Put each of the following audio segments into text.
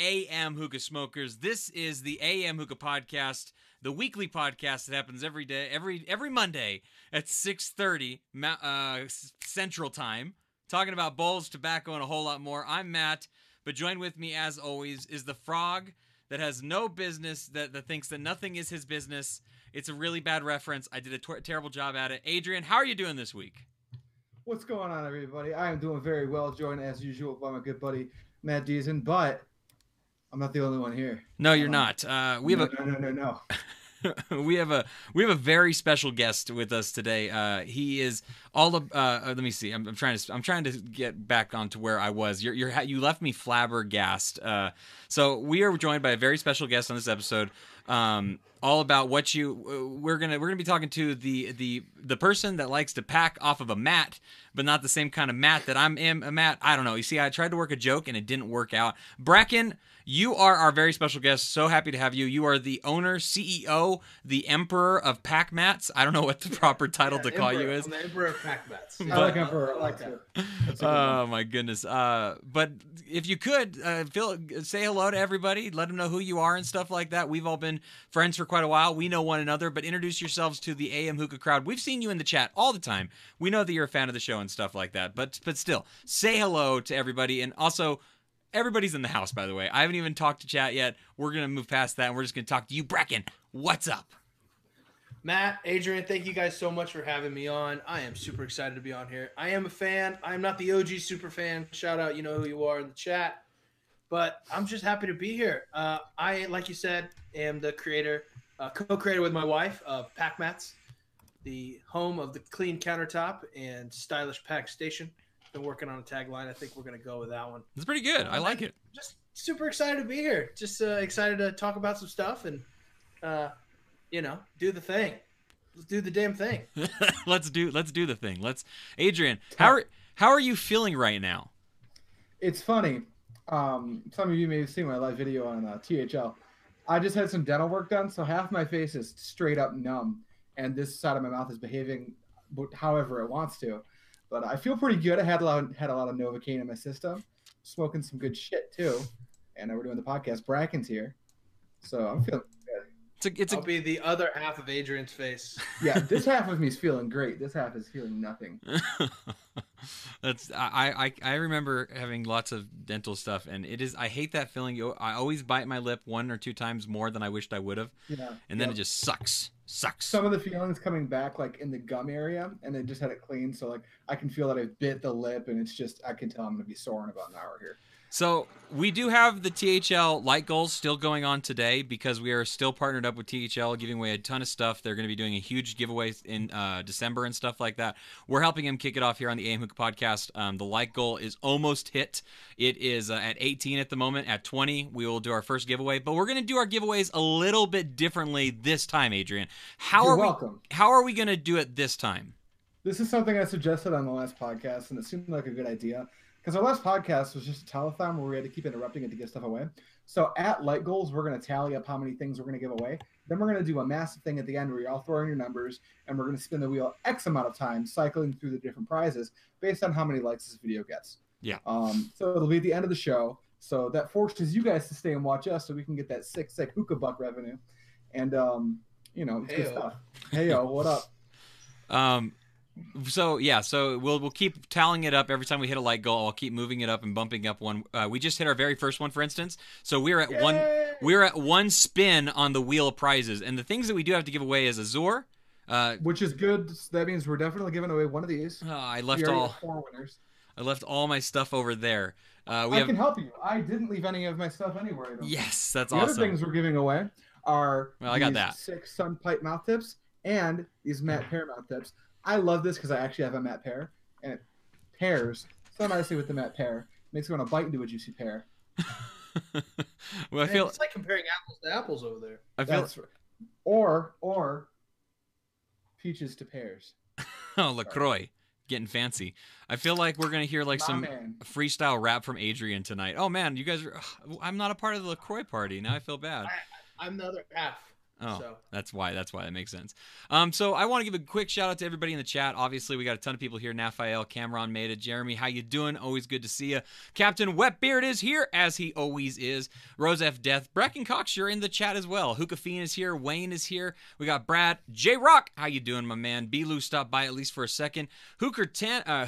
AM Hookah Smokers. This is the AM Hookah Podcast, the weekly podcast that happens every day, every every Monday at 6:30 uh, Central Time, talking about bowls, tobacco, and a whole lot more. I'm Matt, but joined with me as always is the frog that has no business, that, that thinks that nothing is his business. It's a really bad reference. I did a ter- terrible job at it. Adrian, how are you doing this week? What's going on, everybody? I am doing very well, joined as usual by my good buddy Matt Deason, but I'm not the only one here. No, you're um, not. Uh, we no, have a no, no, no, no. we have a we have a very special guest with us today. Uh, he is all of. Uh, let me see. I'm, I'm, trying to I'm trying to get back onto where I was. You're, you're you left me flabbergasted. Uh, so we are joined by a very special guest on this episode um, all about what you uh, we're gonna we're gonna be talking to the the the person that likes to pack off of a mat but not the same kind of mat that i'm in a mat i don't know you see i tried to work a joke and it didn't work out bracken you are our very special guest. So happy to have you. You are the owner, CEO, the emperor of PackMatz. I don't know what the proper title yeah, to call you is. I'm the emperor of PackMatz. Yeah, I like emperor. I like that. Oh my goodness. Uh, but if you could, uh, feel, say hello to everybody. Let them know who you are and stuff like that. We've all been friends for quite a while. We know one another. But introduce yourselves to the AM Hookah crowd. We've seen you in the chat all the time. We know that you're a fan of the show and stuff like that. But but still, say hello to everybody and also Everybody's in the house, by the way. I haven't even talked to chat yet. We're gonna move past that, and we're just gonna talk to you, Bracken. What's up? Matt, Adrian, thank you guys so much for having me on. I am super excited to be on here. I am a fan. I'm not the OG super fan. Shout out, you know who you are in the chat. But I'm just happy to be here. Uh, I, like you said, am the creator, uh, co-creator with my wife of PackMatz, the home of the clean countertop and stylish pack station been working on a tagline. I think we're gonna go with that one. It's pretty good. I like it. Just super excited to be here. Just uh, excited to talk about some stuff and, uh, you know, do the thing. Let's do the damn thing. let's do let's do the thing. Let's Adrian, how are how are you feeling right now? It's funny. Um, some of you may have seen my live video on uh, THL. I just had some dental work done, so half my face is straight up numb, and this side of my mouth is behaving however it wants to. But I feel pretty good. I had a lot of, had a lot of Novocaine in my system, smoking some good shit too. And we're doing the podcast. Bracken's here, so I'm feeling. It's a, it's I'll a... be the other half of Adrian's face. Yeah, this half of me is feeling great. This half is feeling nothing. That's I, I I remember having lots of dental stuff, and it is I hate that feeling. I always bite my lip one or two times more than I wished I would have. Yeah, and then yep. it just sucks sucks. Some of the feelings coming back like in the gum area, and they just had it clean, so like I can feel that I bit the lip, and it's just I can tell I'm gonna be sore in about an hour here. So we do have the THL light goals still going on today because we are still partnered up with THL, giving away a ton of stuff. They're going to be doing a huge giveaway in uh, December and stuff like that. We're helping them kick it off here on the AM Hookah podcast. Um, the light goal is almost hit. It is uh, at 18 at the moment. At 20, we will do our first giveaway, but we're going to do our giveaways a little bit differently this time, Adrian. How You're are welcome. we? How are we going to do it this time? This is something I suggested on the last podcast, and it seemed like a good idea because our last podcast was just a telethon where we had to keep interrupting it to give stuff away. So at light goals, we're going to tally up how many things we're going to give away. Then we're going to do a massive thing at the end where you all throw in your numbers, and we're going to spin the wheel X amount of time, cycling through the different prizes based on how many likes this video gets. Yeah. Um. So it'll be at the end of the show. So that forces you guys to stay and watch us, so we can get that sick, sick hookah buck revenue, and um, you know, it's hey good stuff. Hey yo, what up? Um, so yeah, so we'll we'll keep tallying it up every time we hit a light goal. I'll keep moving it up and bumping up one. Uh, we just hit our very first one, for instance. So we're at Yay! one. We're at one spin on the wheel of prizes, and the things that we do have to give away is Azure, uh, which is good. That means we're definitely giving away one of these. Uh, I left all four winners. I left all my stuff over there. Uh, we I have, can help you. I didn't leave any of my stuff anywhere. Yes, that's the awesome. The other things we're giving away are well, I got that six Sunpipe mouth tips and these Mattpear mouth tips. I love this because I actually have a Mattpear, and it pairs so nicely with the Mattpear. Makes me want to bite into a juicy pear. well, I feel it's like comparing apples to apples over there. I feel That's, or or peaches to pears. oh, Lacroix, getting fancy. I feel like we're gonna hear like My some man. freestyle rap from Adrian tonight. Oh man, you guys are. I'm not a part of the Lacroix party now. I feel bad. I, I'm the other half. Oh, So that's why. That's why that makes sense. Um, so I want to give a quick shout out to everybody in the chat. Obviously, we got a ton of people here. Naphael, Cameron it. Jeremy, how you doing? Always good to see you. Captain Wetbeard is here, as he always is. Rose F. Death, Brecken Cox, you're in the chat as well. Hookah Fiend is here. Wayne is here. We got Brad, J Rock, how you doing, my man? B. Lou stopped by at least for a second. Hooker Tan, uh,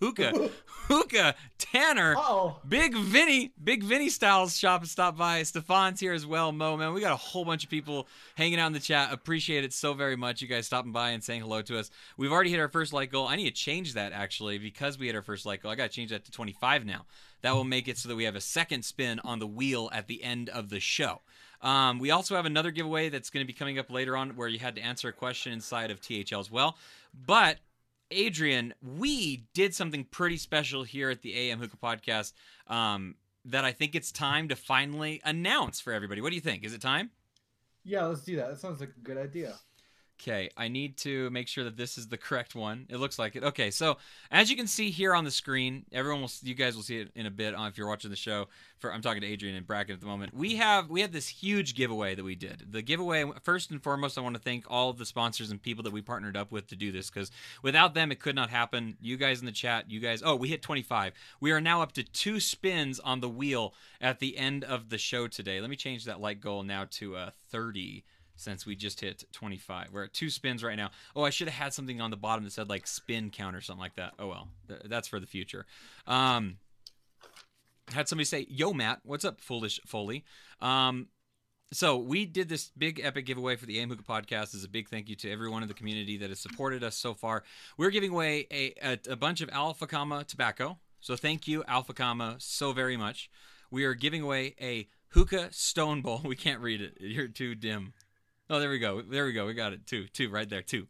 Hookah, Hookah Tanner. Oh, Big Vinny, Big Vinny Styles shop and stop by. Stefan's here as well. Mo, man, we got a whole bunch of people hanging out in the chat. Appreciate it so very much. You guys stopping by and saying hello to us. We've already hit our first like goal. I need to change that actually because we hit our first like goal. I got to change that to 25 now. That will make it so that we have a second spin on the wheel at the end of the show. Um, we also have another giveaway that's going to be coming up later on where you had to answer a question inside of THL as well. But Adrian, we did something pretty special here at the AM Hookah Podcast um, that I think it's time to finally announce for everybody. What do you think? Is it time? Yeah, let's do that. That sounds like a good idea. Okay, I need to make sure that this is the correct one. It looks like it. Okay, so as you can see here on the screen, everyone will, you guys will see it in a bit uh, if you're watching the show. For I'm talking to Adrian and Bracken at the moment. We have we have this huge giveaway that we did. The giveaway first and foremost, I want to thank all of the sponsors and people that we partnered up with to do this because without them, it could not happen. You guys in the chat, you guys. Oh, we hit 25. We are now up to two spins on the wheel at the end of the show today. Let me change that like goal now to uh, 30 since we just hit 25. We're at two spins right now. Oh, I should have had something on the bottom that said like spin count or something like that. Oh well, Th- that's for the future. Um, had somebody say, "Yo, Matt, what's up, foolish Foley?" Um, so we did this big epic giveaway for the AM Hookah podcast. As a big thank you to everyone in the community that has supported us so far. We're giving away a, a, a bunch of Alpha Comma tobacco. So thank you, Alpha Comma, so very much. We are giving away a hookah stone bowl. We can't read it. You're too dim. Oh, there we go. There we go. We got it. Two, two, right there. Two.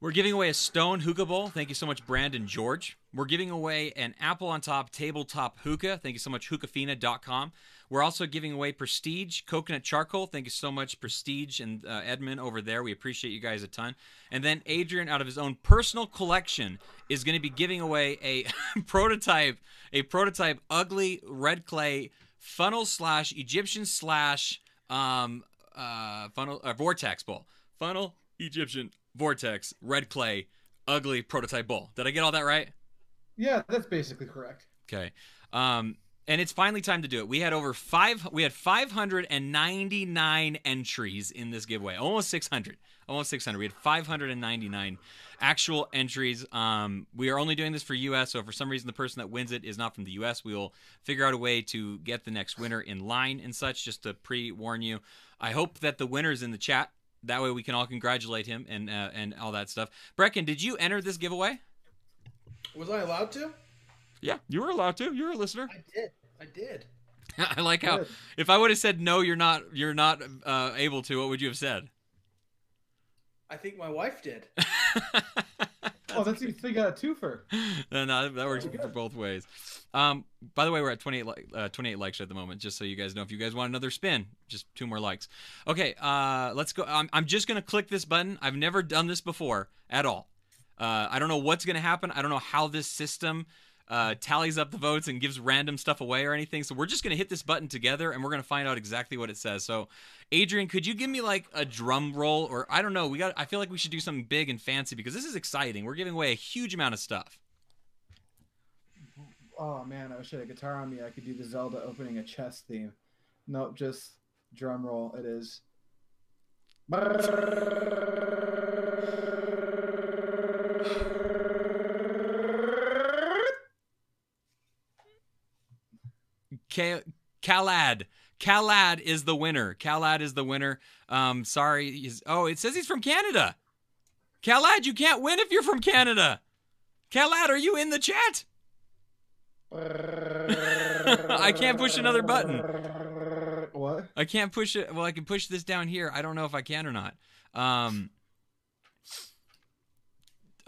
We're giving away a stone hookah bowl. Thank you so much, Brandon George. We're giving away an apple on top tabletop hookah. Thank you so much, hookahfina.com. We're also giving away Prestige coconut charcoal. Thank you so much, Prestige and uh, Edmund over there. We appreciate you guys a ton. And then Adrian, out of his own personal collection, is going to be giving away a prototype, a prototype ugly red clay funnel slash Egyptian slash um, uh, funnel uh, vortex bowl. Funnel Egyptian vortex red clay ugly prototype bowl. Did I get all that right? Yeah, that's basically correct. Okay. Um, and it's finally time to do it. We had over five. We had 599 entries in this giveaway. Almost 600. Almost 600. We had 599 actual entries. Um, we are only doing this for U.S. So for some reason the person that wins it is not from the U.S., we will figure out a way to get the next winner in line and such. Just to pre-warn you. I hope that the winner's in the chat. That way we can all congratulate him and uh, and all that stuff. Bracken, did you enter this giveaway? was I allowed to? Yeah, you were allowed to. You're a listener. I did. I did. I like how Good. if I would have said no, you're not you're not uh, able to. What would you have said? I think my wife did. Oh, that's you still got a twofer. no, no, that works for both ways. Um, by the way, we're at 28 li- uh, 28 likes at the moment. Just so you guys know, if you guys want another spin, just two more likes. Okay, uh, let's go. I'm, I'm just gonna click this button. I've never done this before at all. Uh, I don't know what's gonna happen. I don't know how this system uh, tallies up the votes and gives random stuff away or anything. So we're just gonna hit this button together and we're gonna find out exactly what it says. So, Adrian, could you give me like a drum roll or I don't know? We got. I feel like we should do something big and fancy because this is exciting. We're giving away a huge amount of stuff. Oh man, I wish I had a guitar on me. I could do the Zelda opening a chess theme. Nope, just drum roll. It is. Kalad. Kalad is the winner. Kalad is the winner. Um, sorry. He's, oh, it says he's from Canada. Kalad, you can't win if you're from Canada. Kalad, are you in the chat? I can't push another button. What? I can't push it. Well, I can push this down here. I don't know if I can or not. Um,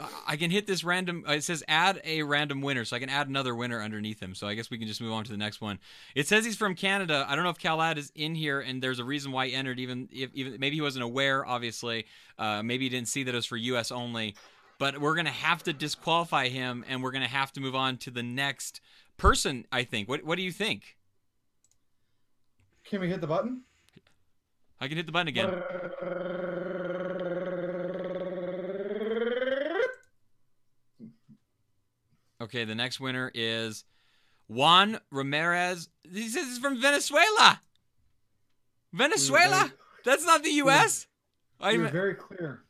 I- can hit this random. uh, It says add a random winner, so I can add another winner underneath him. So I guess we can just move on to the next one. It says he's from Canada. I don't know if Calad is in here, and there's a reason why he entered. Even if even maybe he wasn't aware. Obviously, uh, maybe he didn't see that it was for U.S. only. But we're gonna have to disqualify him, and we're gonna have to move on to the next person. I think. What What do you think? Can we hit the button? I can hit the button again. Okay, the next winner is Juan Ramirez. He says he's from Venezuela. Venezuela? That's not the U.S. I You're very clear.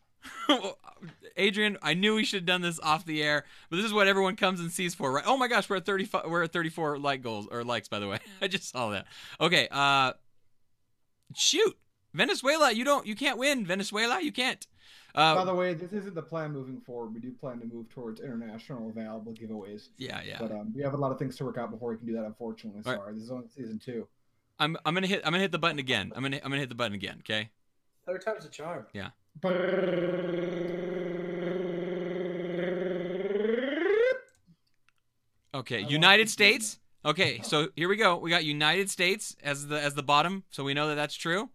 Adrian, I knew we should have done this off the air, but this is what everyone comes and sees for, right? Oh my gosh, we're at 35 we're at 34 like goals or likes by the way. I just saw that. Okay, uh shoot. Venezuela, you don't you can't win. Venezuela, you can't. By Uh the way, this isn't the plan moving forward. We do plan to move towards international available giveaways. yeah, yeah. But um, we have a lot of things to work out before we can do that. Unfortunately, All right. sorry. This is only season two. I'm I'm going to hit I'm going to hit the button again. I'm going to I'm going to hit the button again, okay? Third time's a charm. Yeah. Okay, I United want to do States. Okay, so here we go. We got United States as the as the bottom, so we know that that's true.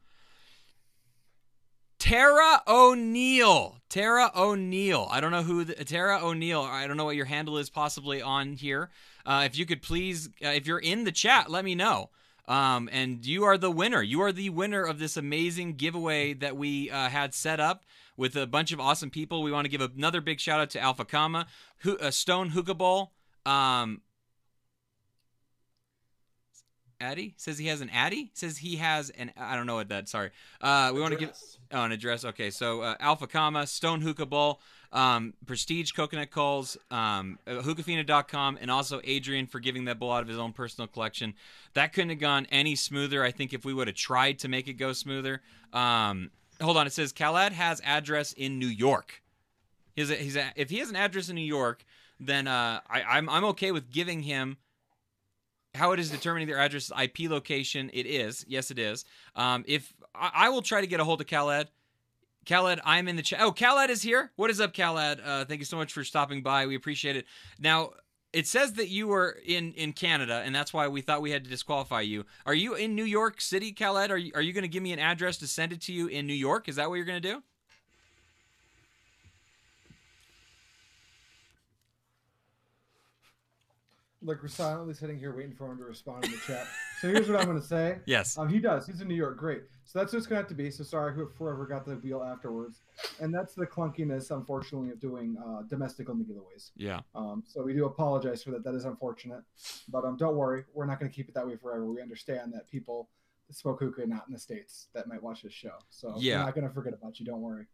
Tara O'Neill. Tara O'Neill. I don't know who the, Tara O'Neill. I don't know what your handle is possibly on here. Uh, if you could please, uh, if you're in the chat, let me know. Um, and you are the winner. You are the winner of this amazing giveaway that we uh, had set up with a bunch of awesome people. We want to give another big shout out to Alpha Kama, Hu- uh, Stone Hookah Bowl, um, Addy says he has an Addy. Says he has an. I don't know what that. Sorry. Uh, we want to give. Oh, an address. Okay, so uh, Alpha Comma, Stone Hookah Bowl, um, Prestige Coconut Calls, um, uh, hookahfina.com, and also Adrian for giving that bowl out of his own personal collection. That couldn't have gone any smoother. I think if we would have tried to make it go smoother. Um, hold on. It says Khaled has address in New York. He's a, he's a, if he has an address in New York, then uh, I, I'm I'm okay with giving him how it is determining their address IP location. It is. Yes, it is. Um, if I, I will try to get a hold of Khaled. Khaled, I'm in the chat. Oh, Khaled is here. What is up, Khaled? Uh, thank you so much for stopping by. We appreciate it. Now, it says that you were in in Canada, and that's why we thought we had to disqualify you. Are you in New York City, Khaled? Are you, are you going to give me an address to send it to you in New York? Is that what you're going to do? Like we're silently sitting here waiting for him to respond in the chat. So here's what I'm going to say. Yes. Um, he does. He's in New York. Great. So that's what it's going to have to be. So sorry who- whoever got the wheel afterwards. And that's the clunkiness, unfortunately, of doing uh, domestic only giveaways. Yeah. Um, so we do apologize for that. That is unfortunate. But um, don't worry. We're not going to keep it that way forever. We understand that people that smoke hookah not in the States that might watch this show. So Yeah. we're not going to forget about you. Don't worry.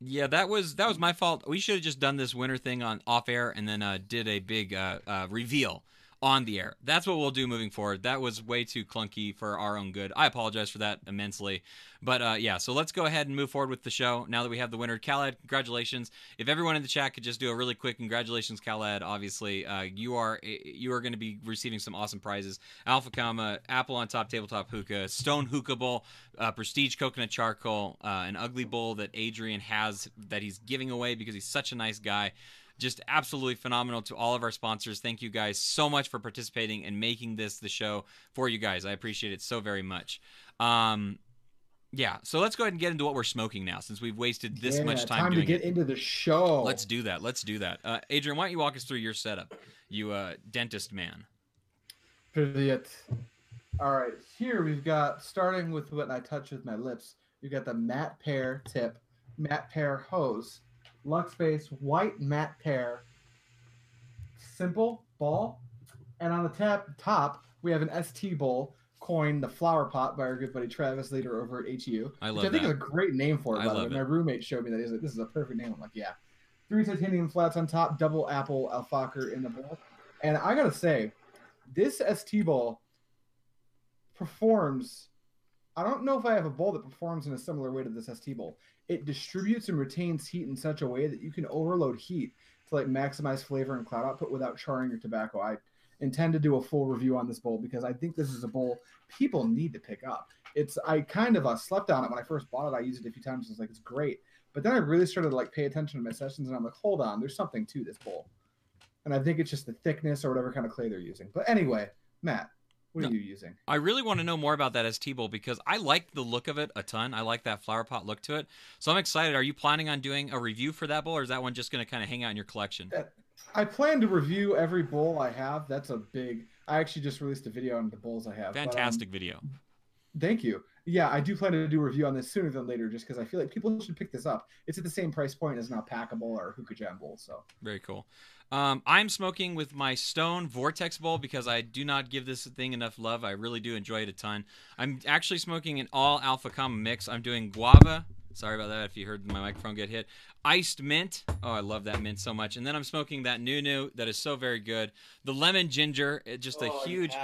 Yeah, that was that was my fault. We should have just done this winter thing on off air and then uh, did a big uh, uh, reveal on the air. That's what we'll do moving forward. That was way too clunky for our own good. I apologize for that immensely. But uh, yeah, so let's go ahead and move forward with the show now that we have the winner. Khaled, congratulations! If everyone in the chat could just do a really quick congratulations, Khaled. Obviously, uh, you are you are going to be receiving some awesome prizes: Alpha Comma, Apple on Top Tabletop Hookah, Stone Hookah Bowl, uh, Prestige Coconut Charcoal, uh, an ugly bowl that Adrian has that he's giving away because he's such a nice guy. Just absolutely phenomenal to all of our sponsors. Thank you guys so much for participating and making this the show for you guys. I appreciate it so very much. Um, yeah, so let's go ahead and get into what we're smoking now, since we've wasted this Yeah, much time, time to get it. into the show. Let's do that. Let's do that. Uh, Adrian, why don't you walk us through your setup, you uh, dentist man? Brilliant. All right, here we've got starting with what I touch with my lips. We've got the Mattpear tip, Mattpear hose, Lux Base white matte pair, simple ball, and on the tap top we have an ST bowl coined the flower pot by our good buddy Travis later over at HU. I which love I think that. is a great name for it. By the love way, it. my roommate showed me that. He's like, "This is a perfect name." I'm like, "Yeah." Three titanium flats on top, double apple Al Fakher in the bowl, and I gotta say, this ST bowl performs. I don't know if I have a bowl that performs in a similar way to this ST bowl. It distributes and retains heat in such a way that you can overload heat to like maximize flavor and cloud output without charring your tobacco. I intend to do a full review on this bowl because I think this is a bowl people need to pick up. It's I kind of uh, slept on it when I first bought it. I used it a few times. I was like, it's great. But then I really started to like pay attention to my sessions, and I'm like, hold on, there's something to this bowl. And I think it's just the thickness or whatever kind of clay they're using. But anyway, Matt, what No. are you using? I really want to know more about that ST bowl because I like the look of it a ton. I like that flower pot look to it. So I'm excited. Are you planning on doing a review for that bowl, or is that one just going to kind of hang out in your collection? I plan to review every bowl I have. That's a big. I actually just released a video on the bowls I have. but, um, Fantastic video. Thank you. yeah, I do plan to do a review on this sooner than later, just because I feel like people should pick this up. It's at the same price point as not packable or hookah jam bowl. So Very cool. Um, I'm smoking with my Stone Vortex bowl because I do not give this thing enough love. I really do enjoy it a ton. I'm actually smoking an all Alpha Comma mix. I'm doing guava. Sorry about that if you heard my microphone get hit. Iced mint. Oh, I love that mint so much. And then I'm smoking that new new that is so very good. The lemon ginger. It, just a Oh, you huge,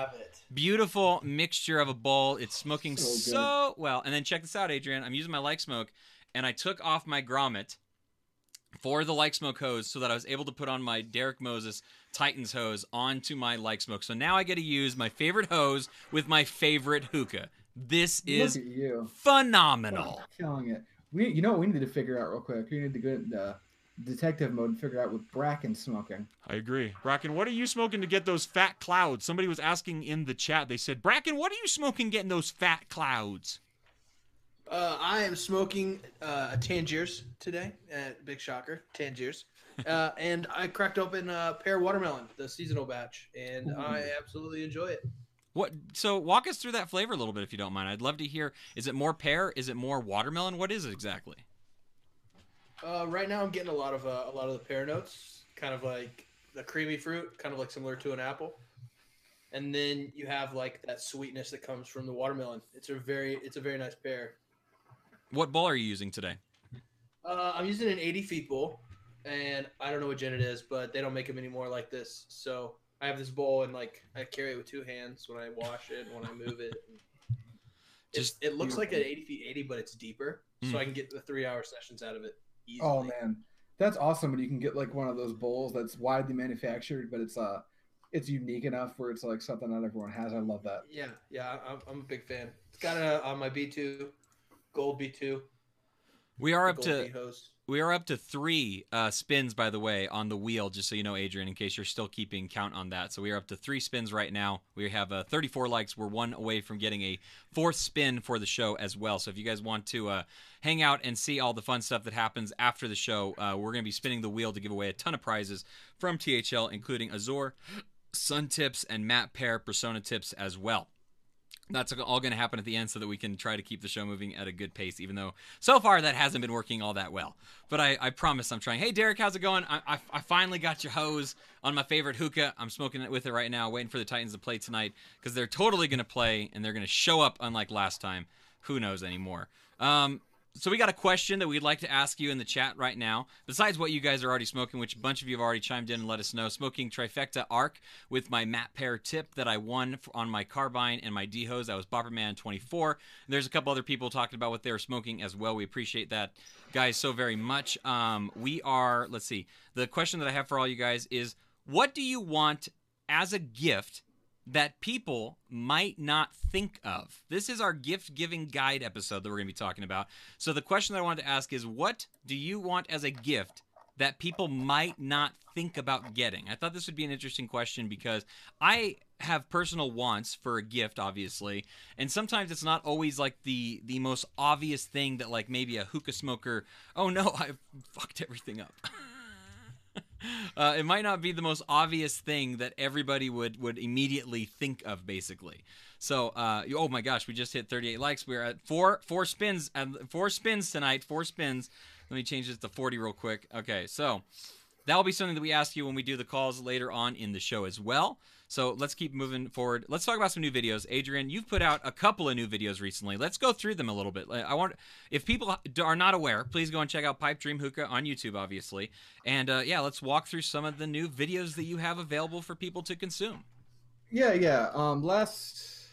beautiful mixture of a bowl. It's smoking So so, well. And then check this out, Adrian. I'm using my like smoke, and I took off my grommet for the like smoke hose so that I was able to put on my Derek Moses Titans hose onto my like smoke. So now I get to use my favorite hose with my favorite hookah. This is look at you, phenomenal. killing it. We, you know, what we need to figure out real quick. We need to go into detective mode and figure out what Bracken smoking. I agree. Bracken, what are you smoking to get those fat clouds? Somebody was asking in the chat. They said, Bracken, what are you smoking getting those fat clouds? Uh, I am smoking uh, a Tangiers today. Uh, big shocker, Tangiers. Uh, and I cracked open a pear watermelon, the seasonal batch, and I absolutely enjoy it. What? So walk us through that flavor a little bit if you don't mind. I'd love to hear. Is it more pear? Is it more watermelon? What is it exactly? Uh, right now, I'm getting a lot of uh, a lot of the pear notes, kind of like the creamy fruit, kind of like similar to an apple. And then you have like that sweetness that comes from the watermelon. It's a very it's a very nice pear. What bowl are you using today? Uh, I'm using an 80 feet bowl, and I don't know what gen it is, but they don't make them anymore like this. So I have this bowl, and like I carry it with two hands when I wash it, and when I move it. Just- Just it looks like an 80 feet 80, but it's deeper, Mm. so I can get the three hour sessions out of it. Easily. Oh man, that's awesome when you can get like one of those bowls that's widely manufactured, but it's uh, it's unique enough where it's like something not everyone has. I love that. Yeah, yeah, I'm, I'm a big fan. It's got a on my B2, gold B2. We are up to host. we are up to three uh, spins, by the way, on the wheel. Just so you know, Adrian, in case you're still keeping count on that. So we are up to three spins right now. We have uh, 34 likes. We're one away from getting a fourth spin for the show as well. So if you guys want to uh, hang out and see all the fun stuff that happens after the show, uh, we're going to be spinning the wheel to give away a ton of prizes from THL, including Azor, Sun Tips, and Mattpear Persona Tips as well. That's all going to happen at the end so that we can try to keep the show moving at a good pace, even though so far that hasn't been working all that well. But I, I promise I'm trying. Hey, Derek, how's it going? I, I, I finally got your hose on my favorite hookah. I'm smoking it with it right now, waiting for the Titans to play tonight because they're totally going to play and they're going to show up unlike last time. Who knows anymore? Um, so we got a question that we'd like to ask you in the chat right now. Besides what you guys are already smoking, which a bunch of you have already chimed in and let us know, smoking trifecta arc with my Mattpear tip that I won on my carbine and my D hose. That was Bopperman 24. And there's a couple other people talking about what they were smoking as well. We appreciate that, guys, so very much. Um, we are. Let's see. The question that I have for all you guys is, what do you want as a gift that people might not think of. This is our gift giving guide episode that we're going to be talking about. So, the question that I wanted to ask is what do you want as a gift that people might not think about getting? I thought this would be an interesting question because I have personal wants for a gift obviously and sometimes it's not always like the the most obvious thing that like maybe a hookah smoker oh no i fucked everything up uh, it might not be the most obvious thing that everybody would would immediately think of basically. So uh, oh my gosh we just hit 38 likes. We're at four four spins and four spins tonight four spins. Let me change this to 40 real quick. Okay so that'll be something that we ask you when we do the calls later on in the show as well so let's keep moving forward let's talk about some new videos adrian you've put out a couple of new videos recently let's go through them a little bit i want if people are not aware please go and check out pipe dream hookah on youtube obviously and uh, yeah let's walk through some of the new videos that you have available for people to consume Yeah, yeah. Um, last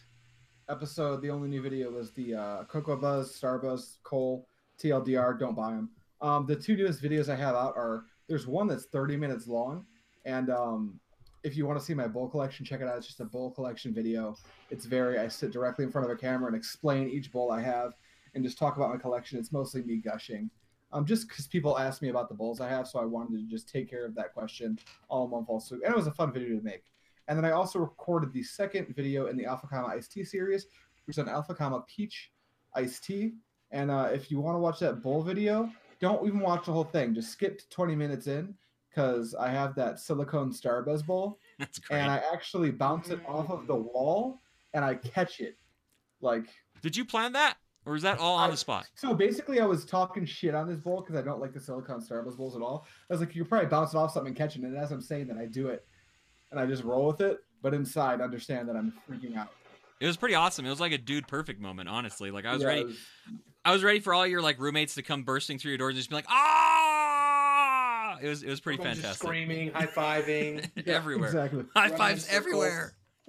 episode, the only new video was the uh, Cocoa Buzz, Starbuzz, Cole, TLDR. Don't buy them. Um, the two newest videos I have out are there's one that's 30 minutes long, and um, if you want to see my bowl collection, check it out. It's just a bowl collection video. It's very I sit directly in front of a camera and explain each bowl I have, and just talk about my collection. It's mostly me gushing. Um, just because people ask me about the bowls I have, so I wanted to just take care of that question all in one fall swoop. And it was a fun video to make. And then I also recorded the second video in the Alpha Comma Iced Tea series, which is an Alpha Comma Peach Iced Tea. And uh, if you want to watch that bowl video, don't even watch the whole thing. Just skip to 20 minutes in because I have that silicone Starbuzz bowl, that's great and I actually bounce it off of the wall and I catch it like Did you plan that, or is that all on I- the spot? So basically, I was talking shit on this bowl because I don't like the silicone Starbuzz bowls at all. I was like, you could probably bounce it off something and catch it. And as I'm saying that, I do it, and I just roll with it. But inside, understand that I'm freaking out. It was pretty awesome. It was like a dude perfect moment, honestly. Like I was Yeah, ready. was- I was ready for all your like roommates to come bursting through your doors and just be like, ah! It was it was pretty Everyone's just fantastic. screaming, high fiving. everywhere. Exactly. High fives everywhere.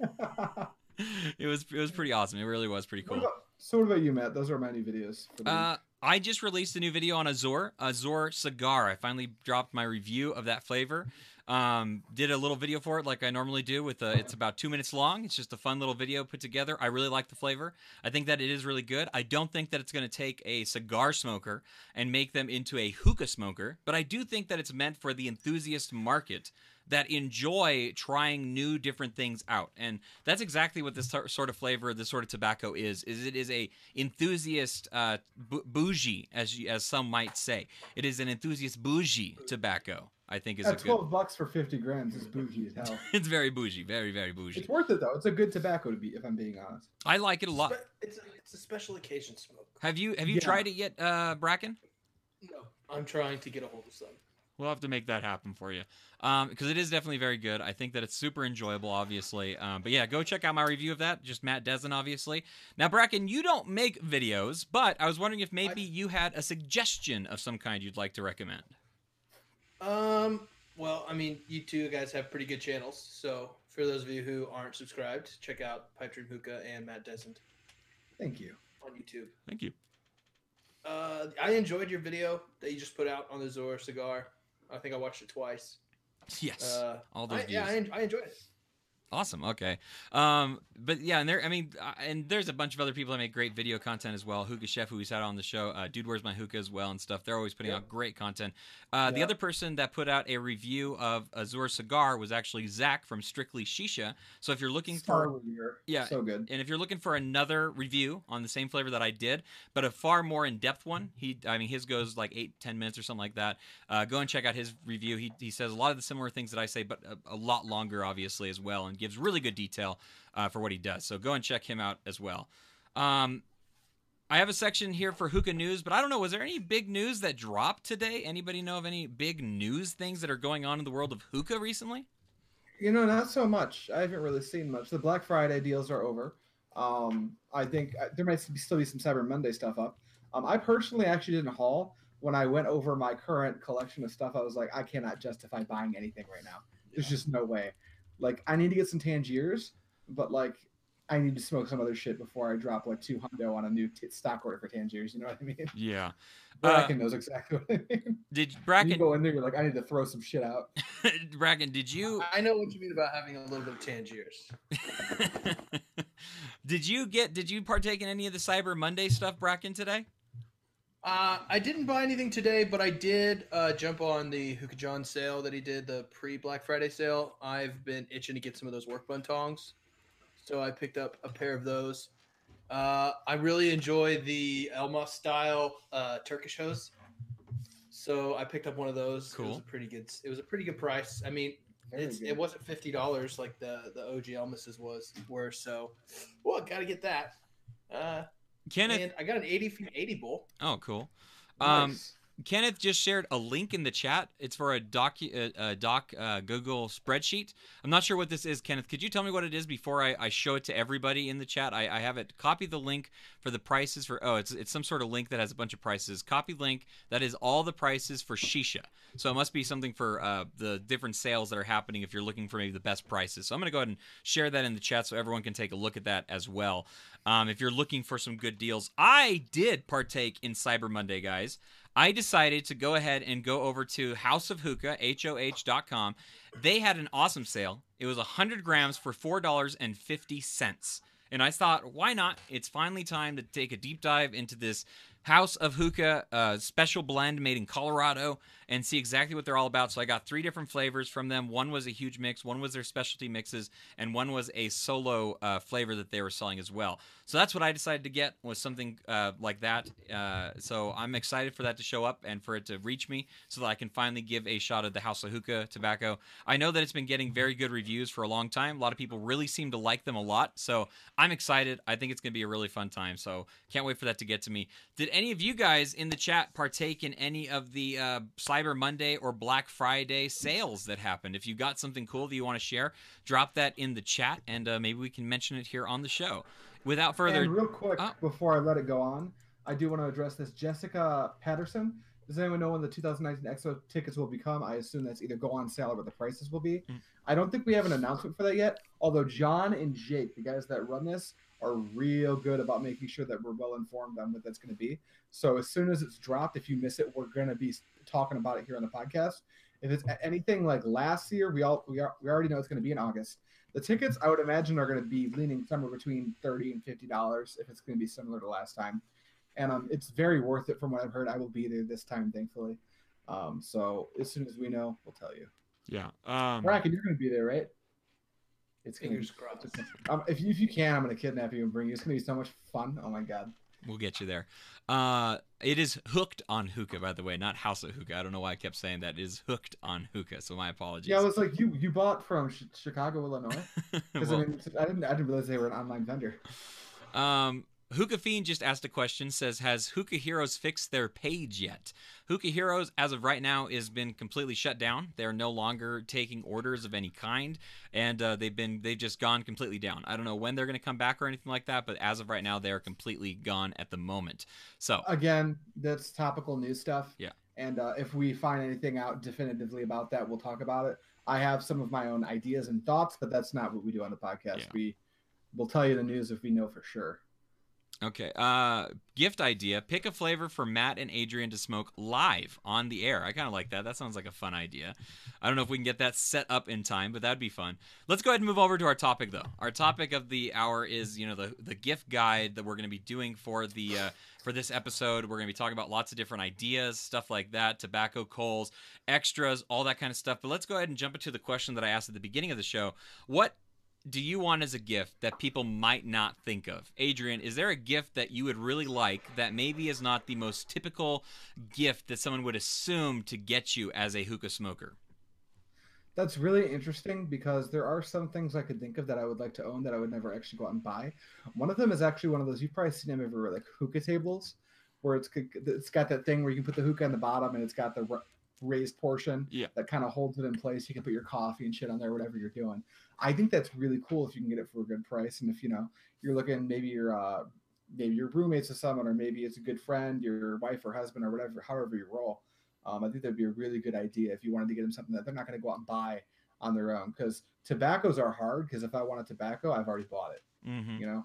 it was it was pretty awesome. It really was pretty What cool. about- so what about you, Matt? Those are my new videos. Uh, I just released a new video on Azor, Azor cigar. I finally dropped my review of that flavor. Um, did a little video for it like I normally do. With a, it's about two minutes long. It's just a fun little video put together. I really like the flavor. I think that it is really good. I don't think that it's going to take a cigar smoker and make them into a hookah smoker, but I do think that it's meant for the enthusiast market that enjoy trying new different things out and that's exactly what this sor- sort of flavor this sort of tobacco is is it is a enthusiast uh, bougie as as some might say it is an enthusiast bougie tobacco i think is a At good twelve bucks for fifty grams is bougie as hell. it's very bougie very very bougie It's worth it though. It's a good tobacco to be, if I'm being honest. i like it a lot It's a, it's a special occasion smoke. have you have you Yeah. tried it yet uh bracken No, I'm trying to get a hold of some. We'll have to make that happen for you. um because it is definitely very good i think that it's super enjoyable obviously um but yeah go check out my review of that just matt dezen obviously now bracken you don't make videos but i was wondering if maybe you had a suggestion of some kind you'd like to recommend Um, well, I mean, you two guys have pretty good channels. So for those of you who aren't subscribed, check out Pipe Dream Hookah and Matt Desmond Thank you. on YouTube. Thank you. Uh, I enjoyed your video that you just put out on the Zor cigar. I think I watched it twice. yes Uh, all those I, yeah, I, views. I enjoyed it. Awesome. Okay. Um, but yeah, and there, I mean, uh, and there's a bunch of other people that make great video content as well. Hookah Chef, who we had on the show, uh, Dude, Where's My Hookah as well and stuff. They're always putting Yeah. out great content. Uh, The other person that put out a review of Azure Cigar was actually Zach from Strictly Shisha. So if you're looking Star for Year. Yeah. So good. and if you're looking for another review on the same flavor that I did, but a far more in-depth one, he, I mean, his goes like eight, ten minutes or something like that. Uh, go and check out his review. He, he says a lot of the similar things that I say, but a, a lot longer, obviously, as well, and gives really good detail uh, for what he does. So go and check him out as well. Um, I have a section here for hookah news, but I don't know. Was there any big news that dropped today? Anybody know of any big news things that are going on in the world of hookah recently? You know, not so much. I haven't really seen much. The Black Friday deals are over. Um, I think uh, there might still be some Cyber Monday stuff up. Um, I personally actually didn't haul when I went over my current collection of stuff. I was like, I cannot justify buying anything right now. There's just no way. Like, I need to get some Tangiers, but like, I need to smoke some other shit before I drop like two hundo on a new t- stock order for Tangiers. You know what I mean? Yeah. Bracken uh, knows exactly what I mean. Did you go in there, you're like, I need to throw some shit out. Bracken, did you? I know what you mean about having a little bit of Tangiers. did you get? Did you partake in any of the Cyber Monday stuff, Bracken, today? Uh, I didn't buy anything today, but I did uh, jump on the Hookah John sale that he did, the pre Black Friday sale. I've been itching to get some of those work bun tongs, so I picked up a pair of those. Uh, I really enjoy the Elma style uh, Turkish hose, so I picked up one of those. It was Cool. a pretty good. It was a pretty good price. I mean, it's, it wasn't fifty dollars like the the OG Elmas's was were. So, well, gotta get that. Kenneth. and I got an eighty feet eighty bowl. oh, cool. Um, Nice. Kenneth just shared a link in the chat. It's for a doc, uh, a doc uh, Google spreadsheet. I'm not sure what this is, Kenneth. Could you tell me what it is before I, I show it to everybody in the chat? I, I have it. Copy the link for the prices for. Oh, it's it's some sort of link that has a bunch of prices. Copy link that is all the prices for shisha. So it must be something for uh, the different sales that are happening if you're looking for maybe the best prices. So I'm to go ahead and share that in the chat so everyone can take a look at that as well. Um, if you're looking for some good deals, I did partake in Cyber Monday, guys. I decided to go ahead and go over to House of Hookah, H-O-H.com. They had an awesome sale. It was 100 grams for $4.50. And I thought, why not? It's finally time to take a deep dive into this House of Hookah, uh, special blend made in Colorado, and see exactly what they're all about. So I got three different flavors from them. One was a huge mix, one was their specialty mixes, and one was a solo uh, flavor that they were selling as well. So that's what I decided to get was something uh, like that. Uh, so I'm excited for that to show up and for it to reach me so that I can finally give a shot of the House of Hookah tobacco. I know that it's been getting very good reviews for a long time. A lot of people really seem to like them a lot. So I'm excited. I think it's going to be a really fun time. So can't wait for that to get to me. Did any of you guys in the chat partake in any of the uh, Cyber Monday or Black Friday sales that happened? If you got something cool that you want to share, drop that in the chat and uh, maybe we can mention it here on the show. Without further And real quick, Oh. before I let it go on, I do want to address this. Jessica Patterson. Does anyone know when the 2019 Expo tickets will become? I assume that's either go on sale or what the prices will be. Mm. I don't think we have an announcement for that yet. Although John and Jake, the guys that run this, are real good about making sure that we're well informed on what that's going to be. So as soon as it's dropped, if you miss it, we're going to be talking about it here on the podcast. If it's anything like last year, we all we are we already know it's going to be in August. The tickets, I would imagine, are going to be leaning somewhere between thirty and fifty dollars if it's going to be similar to last time, and um, it's very worth it from what I've heard. I will be there this time, thankfully. Um, so as soon as we know, we'll tell you. Yeah. Um, Bracken, you're going to be there, right? It's gonna Fingers be, crossed. um, if you, if you can, I'm going to kidnap you and bring you. It's going to be so much fun. Oh my god. We'll get you there. Uh, it is hooked on hookah, by the way, not House of Hookah. I don't know why I kept saying that. It is hooked on hookah, so my apologies. Yeah, I was like, you you bought from Ch- Chicago, Illinois? Because Well, I mean, I didn't I didn't realize they were an online vendor. Um, Hookah Fiend just asked a question. Says, "Has Hookah Heroes fixed their page yet?" Hookah Heroes, as of right now, has been completely shut down. They're no longer taking orders of any kind, and uh, they've been they've just gone completely down. I don't know when they're going to come back or anything like that, but as of right now, they are completely gone at the moment. So Again, that's topical news stuff. Yeah. And uh, if we find anything out definitively about that, we'll talk about it. I have some of my own ideas and thoughts, but that's not what we do on the podcast. Yeah. We will tell you the news if we know for sure. Okay. Uh, gift idea: pick a flavor for Matt and Adrian to smoke live on the air. I kind of like that. That sounds like a fun idea. I don't know if we can get that set up in time, but that'd be fun. Let's go ahead and move over to our topic, though. Our topic of the hour is, you know, the the gift guide that we're going to be doing for the uh, for this episode. We're going to be talking about lots of different ideas, stuff like that, tobacco coals, extras, all that kind of stuff. But let's go ahead and jump into the question that I asked at the beginning of the show. What do you want as a gift that people might not think of? Adrian, is there a gift that you would really like that maybe is not the most typical gift that someone would assume to get you as a hookah smoker? That's really interesting because there are some things I could think of that I would like to own that I would never actually go out and buy. One of them is actually one of those you've probably seen them everywhere, like hookah tables, where it's it's got that thing where you can put the hookah on the bottom and it's got the raised portion Yeah. that kind of holds it in place. You can put your coffee and shit on there, whatever you're doing. I think that's really cool if you can get it for a good price, and if you know you're looking, maybe you're uh, maybe your roommates a someone, or maybe it's a good friend, your wife or husband, or whatever, however you roll. Um, I think that'd be a really good idea if you wanted to get them something that they're not going to go out and buy on their own. Because tobaccos are hard. Because if I want a tobacco, I've already bought it. Mm-hmm. You know.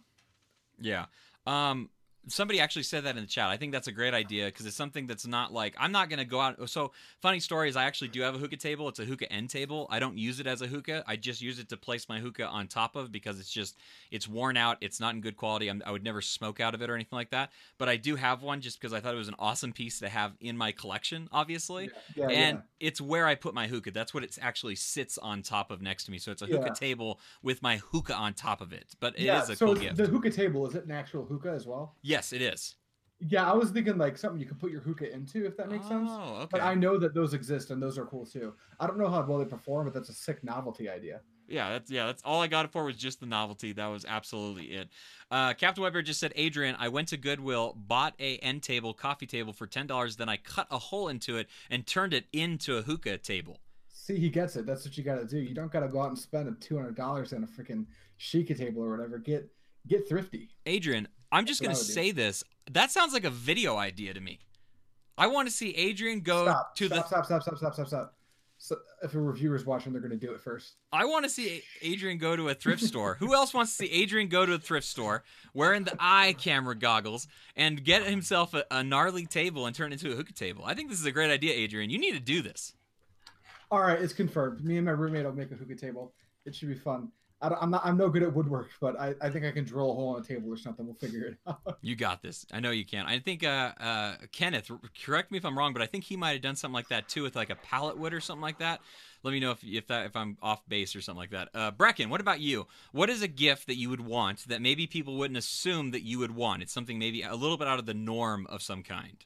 Yeah. Um somebody actually said that in the chat. I think that's a great idea because it's something that's not like I'm not gonna go out. So funny story is I actually do have a hookah table. It's a hookah end table. I don't use it as a hookah. I just use it to place my hookah on top of because it's just it's worn out. It's not in good quality. I'm, I would never smoke out of it or anything like that. But I do have one just because I thought it was an awesome piece to have in my collection. Obviously. Yeah. and yeah. it's where I put my hookah. That's what it actually sits on top of next to me. So it's a hookah Yeah. table with my hookah on top of it. But it is yeah. a so cool gift. the hookah table is it an actual hookah as well? Yes, it is. Yeah, I was thinking like something you could put your hookah into, if that makes sense. Oh, okay. But I know that those exist and those are cool too. I don't know how well they perform, but that's a sick novelty idea. Yeah, that's yeah, that's all I got it for was just the novelty. That was absolutely it. Uh, Captain Wetbeard just said, Adrian, I went to Goodwill, bought a end table, coffee table for ten dollars, then I cut a hole into it and turned it into a hookah table. See, he gets it. That's what you got to do. You don't got to go out and spend a two hundred dollars on a freaking Sheikah table or whatever. Get get thrifty. Adrian, I'm just gonna That's what say this. That sounds like a video idea to me. I want to see Adrian go stop, to stop, the. stop, stop, stop, stop, stop, stop. So if a reviewer's watching, they're going to do it first. I want to see Adrian go to a thrift store. Who else wants to see Adrian go to a thrift store wearing the eye camera goggles and get himself a, a gnarly table and turn it into a hookah table? I think this is a great idea, Adrian. You need to do this. All right, it's confirmed. Me and my roommate will make a hookah table. It should be fun. I don't, I'm not. I'm no good at woodwork, but I, I think I can drill a hole in a table or something. We'll figure it out. You got this. I know you can. I think uh, uh, Kenneth, correct me if I'm wrong, but I think he might have done something like that too with like a pallet wood or something like that. Let me know if if that if I'm off base or something like that. Uh, Bracken, what about you? What is a gift that you would want that maybe people wouldn't assume that you would want? It's something maybe a little bit out of the norm of some kind.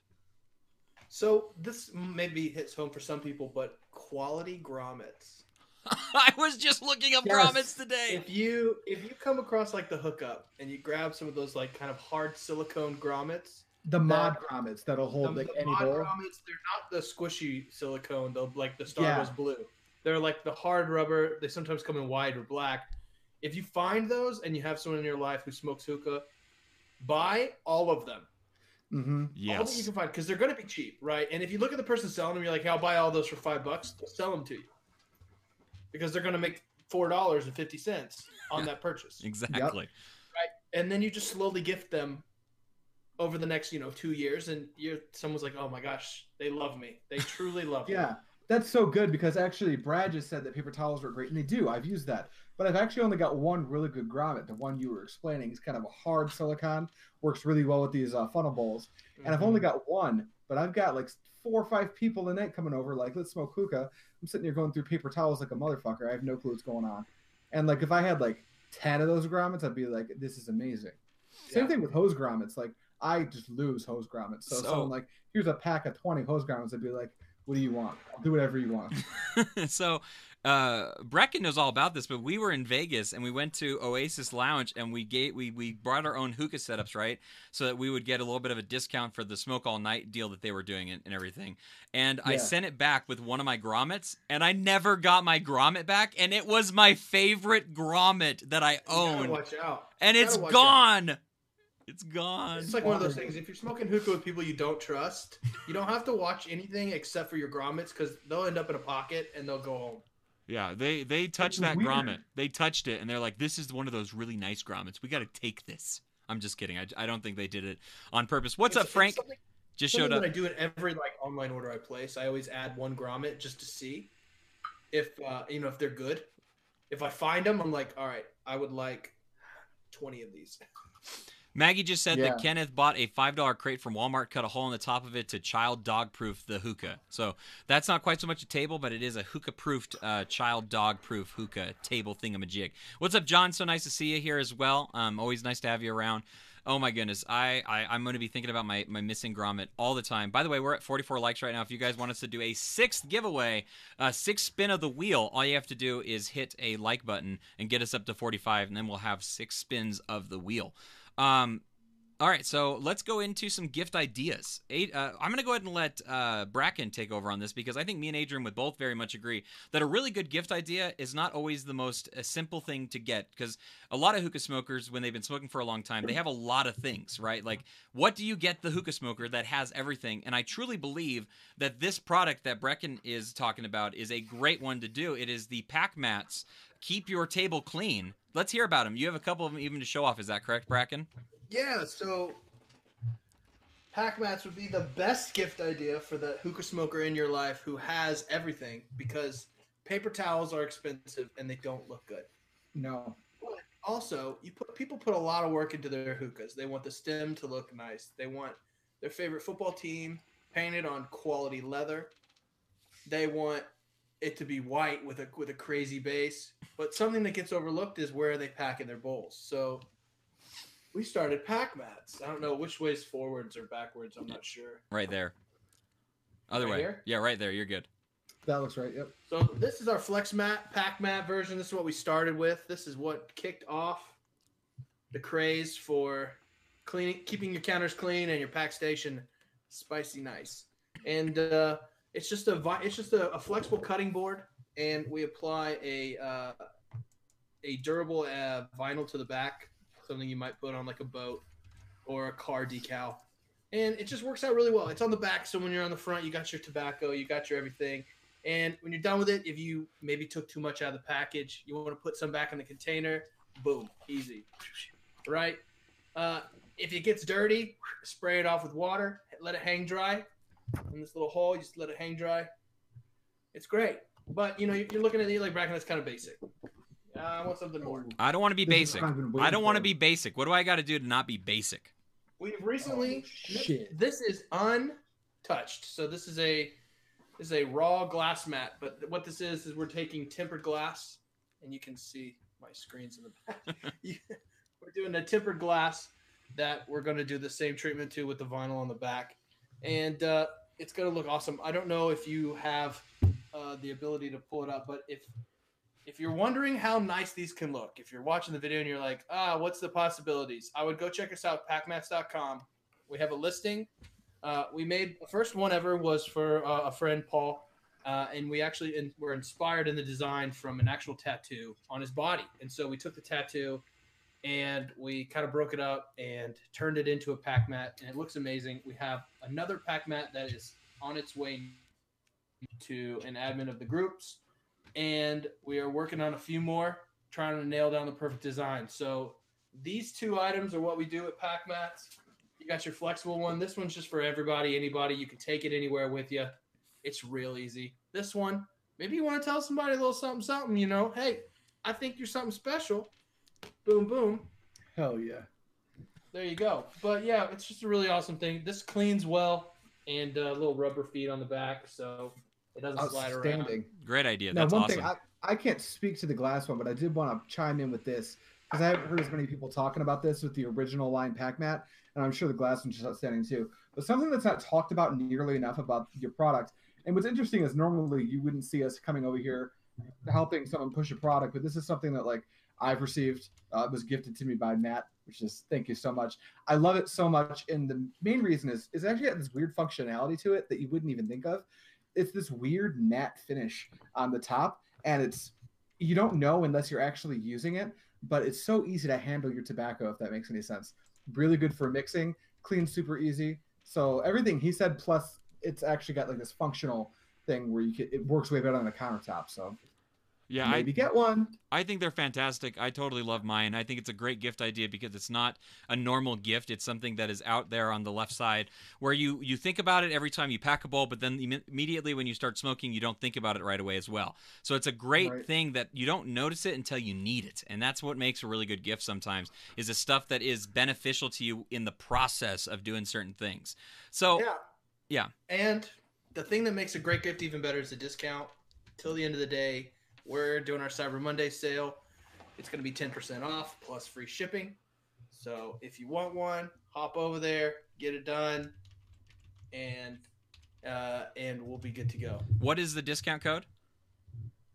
So this maybe hits home for some people, but quality grommets. I was just looking up Yes. grommets today. If you if you come across like the hookup and you grab some of those like kind of hard silicone grommets, The mod grommets that'll hold the, like the any mod bowl. grommets, they're not the squishy silicone, though, like the Star Yeah. Wars blue. They're like the hard rubber. They sometimes come in white or black. If you find those and you have someone in your life who smokes hookah, buy all of them. Mm-hmm. All that you can find because they're going to be cheap, right? And if you look at the person selling them, you're like, "Hey, I'll buy all those for five bucks." They'll sell them to you because they're going to make four dollars and fifty cents on that purchase, Exactly. Right. And then you just slowly gift them over the next, you know, two years, and you're someone's like, "Oh my gosh, they love me. They truly love me." Yeah, that's so good because actually Brad just said that paper towels were great, and they do. I've used that, but I've actually only got one really good grommet. The one you were explaining is kind of a hard silicon, works really well with these uh, funnel bowls, and I've only Mm-hmm. got one. But I've got like four or five people a night coming over, like let's smoke hookah. I'm sitting here going through paper towels like a motherfucker. I have no clue what's going on, and like if I had like ten of those grommets, I'd be like, this is amazing. Same thing with hose grommets. Like I just lose hose grommets. So, So- someone like here's a pack of twenty hose grommets, I'd be like, what do you want? I'll do whatever you want. so uh Bracken knows all about this, but we were in Vegas and we went to Oasis Lounge and we gave we we brought our own hookah setups, right? So that we would get a little bit of a discount for the smoke all night deal that they were doing and, and everything. And I sent it back with one of my grommets and I never got my grommet back and it was my favorite grommet that I own. watch out. And it's gotta watch gone. It's gone. It's like one of those things. If you're smoking hookah with people you don't trust, you don't have to watch anything except for your grommets because they'll end up in a pocket and they'll go home. Yeah, they they touched that weird. grommet. They touched it, and they're like, "This is one of those really nice grommets. We got to take this." I'm just kidding. I, I don't think they did it on purpose. What's It's- up, it's Frank? something- Just something showed up. that I do in every like online order I place. I always add one grommet just to see if uh, you know if they're good. If I find them, I'm like, all right, I would like twenty of these. Maggie just said Yeah. that Kenneth bought a five dollar crate from Walmart, cut a hole in the top of it to child dog proof the hookah. So that's not quite so much a table, but it is a hookah proofed, uh, child dog proof hookah table thingamajig. What's up, John? So nice to see you here as well. Um, always nice to have you around. Oh my goodness, I, I I'm going to be thinking about my my missing grommet all the time. By the way, we're at 44 likes right now. If you guys want us to do a sixth giveaway, a sixth spin of the wheel, all you have to do is hit a like button and get us up to 45, and then we'll have six spins of the wheel. Um, all right, so let's go into some gift ideas. Eight, uh, I'm going to go ahead and let uh, Bracken take over on this because I think me and Adrian would both very much agree that a really good gift idea is not always the most uh, simple thing to get because a lot of hookah smokers, when they've been smoking for a long time, they have a lot of things, right? Like, what do you get the hookah smoker that has everything? And I truly believe that this product that Bracken is talking about is a great one to do. It is the pack mats. Keep your table clean. Let's hear about them. You have a couple of them even to show off. Is that correct, Bracken? Yeah, so pack mats would be the best gift idea for the hookah smoker in your life who has everything because paper towels are expensive and they don't look good. No. But also, you put people put a lot of work into their hookahs. They want the stem to look nice. They want their favorite football team painted on quality leather. They want it to be white with a with a crazy base. But something that gets overlooked is where they pack in their bowls. So we started pack mats. I don't know which way's forwards or backwards. I'm not sure. Right there. Other Right way. here? Yeah, right there. You're good. That looks right. Yep. So this is our flex mat, pack mat version. This is what we started with. This is what kicked off the craze for cleaning, keeping your counters clean and your pack station spicy nice. And uh, it's just a it's just a, a flexible cutting board, and we apply a uh, a durable uh, vinyl to the back, something you might put on like a boat or a car decal. And it just works out really well. It's on the back, so when you're on the front, you got your tobacco, you got your everything. And when you're done with it, if you maybe took too much out of the package, you want to put some back in the container, boom, easy. Right? Uh, if it gets dirty, spray it off with water, let it hang dry. In this little hole, you just let it hang dry. It's great. But you know, you're looking at it like Bracken, that's kind of basic. Uh, I want something more. I don't want to be This basic. I've been waiting I don't want to be basic. What do I got to do to not be basic? We've recently Oh, shit. This is untouched. So this is a this is a raw glass mat. But what this is is we're taking tempered glass, and you can see my screens in the back. We're doing a tempered glass that we're going to do the same treatment to with the vinyl on the back, and uh, it's going to look awesome. I don't know if you have uh, the ability to pull it up, but if if you're wondering how nice these can look, if you're watching the video and you're like, ah, what's the possibilities? I would go check us out, packmats.com. We have a listing. Uh, we made the first one ever was for uh, a friend, Paul, uh, and we actually in, were inspired in the design from an actual tattoo on his body. And so we took the tattoo and we kind of broke it up and turned it into a pack mat, and it looks amazing. We have another pack mat that is on its way to an admin of the groups, and we are working on a few more, trying to nail down the perfect design. So these two items are what we do at pack mats. You got your flexible one. This one's just for everybody, anybody. You can take it anywhere with you. It's real easy. This one, maybe you want to tell somebody a little something, something. You know, hey, I think you're something special. Boom, boom. Hell yeah. There you go. But yeah, it's just a really awesome thing. This cleans well, and a little rubber feet on the back, so it doesn't slide around. Outstanding. Great idea. Now, That's one awesome. thing I, I can't speak to the glass one, but I did want to chime in with this because I haven't heard as many people talking about this with the original line pack mat, and I'm sure the glass one's just outstanding too. But something that's not talked about nearly enough about your product, and what's interesting is normally you wouldn't see us coming over here helping someone push a product, but this is something that like I've received. Uh, was gifted to me by Matt, which is thank you so much. I love it so much, and the main reason is is actually got this weird functionality to it that you wouldn't even think of. It's this weird matte finish on the top, and it's you don't know unless you're actually using it. But it's so easy to handle your tobacco if that makes any sense. Really good for mixing, clean, super easy. So everything he said, plus it's actually got like this functional thing where you can it works way better on the countertop. So Yeah, I, get one. I think they're fantastic. I totally love mine. I think it's a great gift idea because it's not a normal gift. It's something that is out there on the left side where you you think about it every time you pack a bowl, but then imme- immediately when you start smoking, you don't think about it right away as well. So it's a great Right. thing that you don't notice it until you need it, and that's what makes a really good gift. Sometimes is the stuff that is beneficial to you in the process of doing certain things. So Yeah. Yeah. And the thing that makes a great gift even better is the discount. Till the end of the day, we're doing our Cyber Monday sale. It's going to be 10% off plus free shipping. So if you want one, hop over there, get it done, and uh, and we'll be good to go. what is the discount code?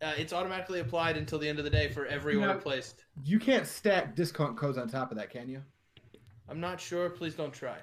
Uh, it's automatically applied until the end of the day for every No. order placed. You can't stack discount codes on top of that, can you? I'm not sure. Please don't try.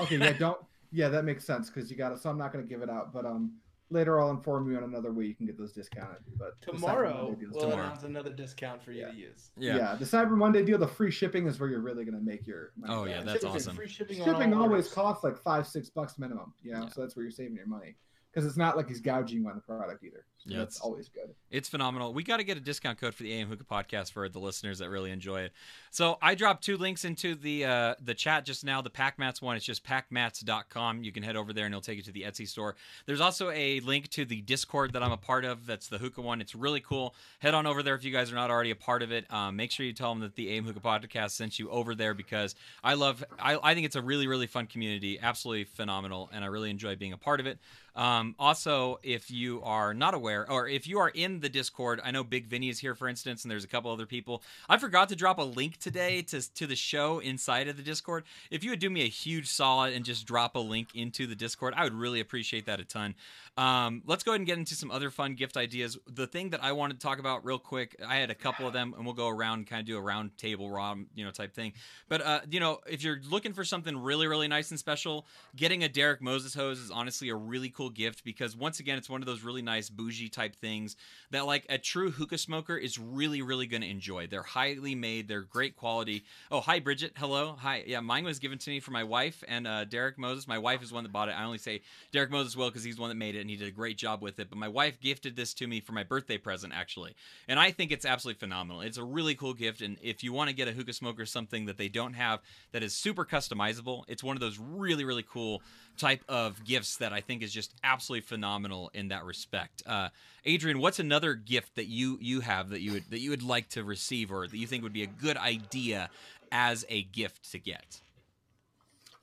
Okay, yeah, don't. Yeah, that makes sense because you got it. So I'm not going to give it out, but um, later I'll inform you on another way you can get those discounted. But Tomorrow, we'll tomorrow. announce another discount for you Yeah. to use. Yeah. the Cyber Monday deal, the free shipping is where you're really going to make your. money Oh, yeah, back. that's Shipping- awesome. Free shipping, shipping always orders. costs like five, six bucks minimum. You know, Yeah. so that's where you're saving your money because it's not like he's gouging you on the product either. Yeah, that's it's- always good. It's phenomenal. We got to get a discount code for the AM Hookah podcast for the listeners that really enjoy it. So I dropped two links into the uh, the chat just now. The PackMatz one, it's just packmats.com. You can head over there and it'll take you to the Etsy store. There's also a link to the Discord that I'm a part of. That's the Hookah one. It's really cool. Head on over there if you guys are not already a part of it. Um, make sure you tell them that the AM Hookah podcast sent you over there because I love. I, I think it's a really really fun community. Absolutely phenomenal, and I really enjoy being a part of it. Um, also, if you are not aware, or if you are in the Discord, I know Big Vinny is here, for instance, and there's a couple other people. I forgot to drop a link today to, to the show inside of the Discord. If you would do me a huge solid and just drop a link into the Discord, I would really appreciate that a ton. Um, let's go ahead and get into some other fun gift ideas. The thing that I wanted to talk about real quick, I had a couple of them, and we'll go around and kind of do a round table, raw, you know, type thing. But uh, you know, if you're looking for something really, really nice and special, getting a Derek Moses hose is honestly a really cool gift because once again, it's one of those really nice bougie type things that like a true hookah smoker is really, really going to enjoy. They're highly made, they're great quality. Oh, hi Bridget, hello, hi. Yeah, mine was given to me for my wife and uh, Derek Moses. My wife is one that bought it. I only say Derek Moses well because he's one that made it and he did a great job with it. But my wife gifted this to me for my birthday present actually, and I think it's absolutely phenomenal. It's a really cool gift, and if you want to get a hookah smoker something that they don't have that is super customizable, it's one of those really, really cool type of gifts that I think is just absolutely phenomenal in that respect. Uh, Adrian, what's another gift that you you have that you would that you would like to receive or that you think would be a good idea as a gift to get?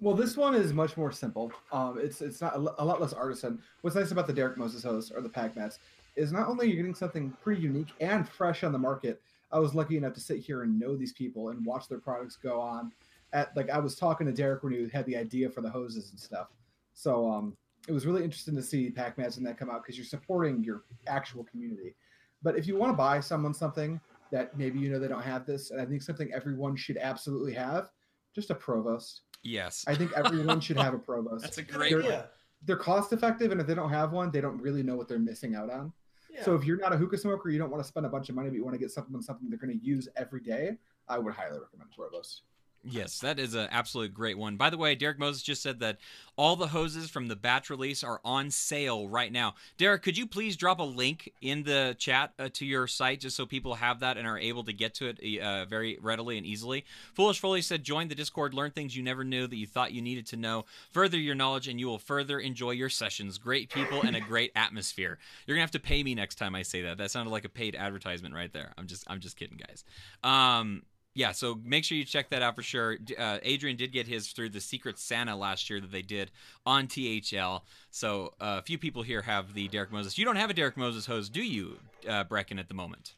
Well, this one is much more simple. Um, it's it's not a lot less artisan. What's nice about the Derek Moses hose or the pack mats is not only you're getting something pretty unique and fresh on the market. I was lucky enough to sit here and know these people and watch their products go on. At like I was talking to Derek when he had the idea for the hoses and stuff. So um, it was really interesting to see pack mats and that come out because you're supporting your actual community. But if you want to buy someone something that maybe you know they don't have this, and I think something everyone should absolutely have, just a provost. Yes. I think everyone should have a provost. That's a Good great idea. one. They're cost effective, and if they don't have one, they don't really know what they're missing out on. Yeah. So if you're not a hookah smoker, you don't want to spend a bunch of money, but you want to get something something they're going to use every day. I would highly recommend provost. Yes, that is an absolute great one. By the way, Derek Moses just said that all the hoses from the batch release are on sale right now. Derek, could you please drop a link in the chat uh, to your site just so people have that and are able to get to it uh, very readily and easily? Foolish Foley said, "Join the Discord, learn things you never knew that you thought you needed to know, further your knowledge, and you will further enjoy your sessions. Great people and a great atmosphere. You're gonna have to pay me next time I say that. That sounded like a paid advertisement right there. I'm just, I'm just kidding, guys. Um, yeah, so make sure you check that out for sure. Uh, Adrian did get his through the Secret Santa last year that they did on THL. So uh, a few people here have the Derek Moses. You don't have a Derek Moses hose, do you, uh, Bracken, at the moment?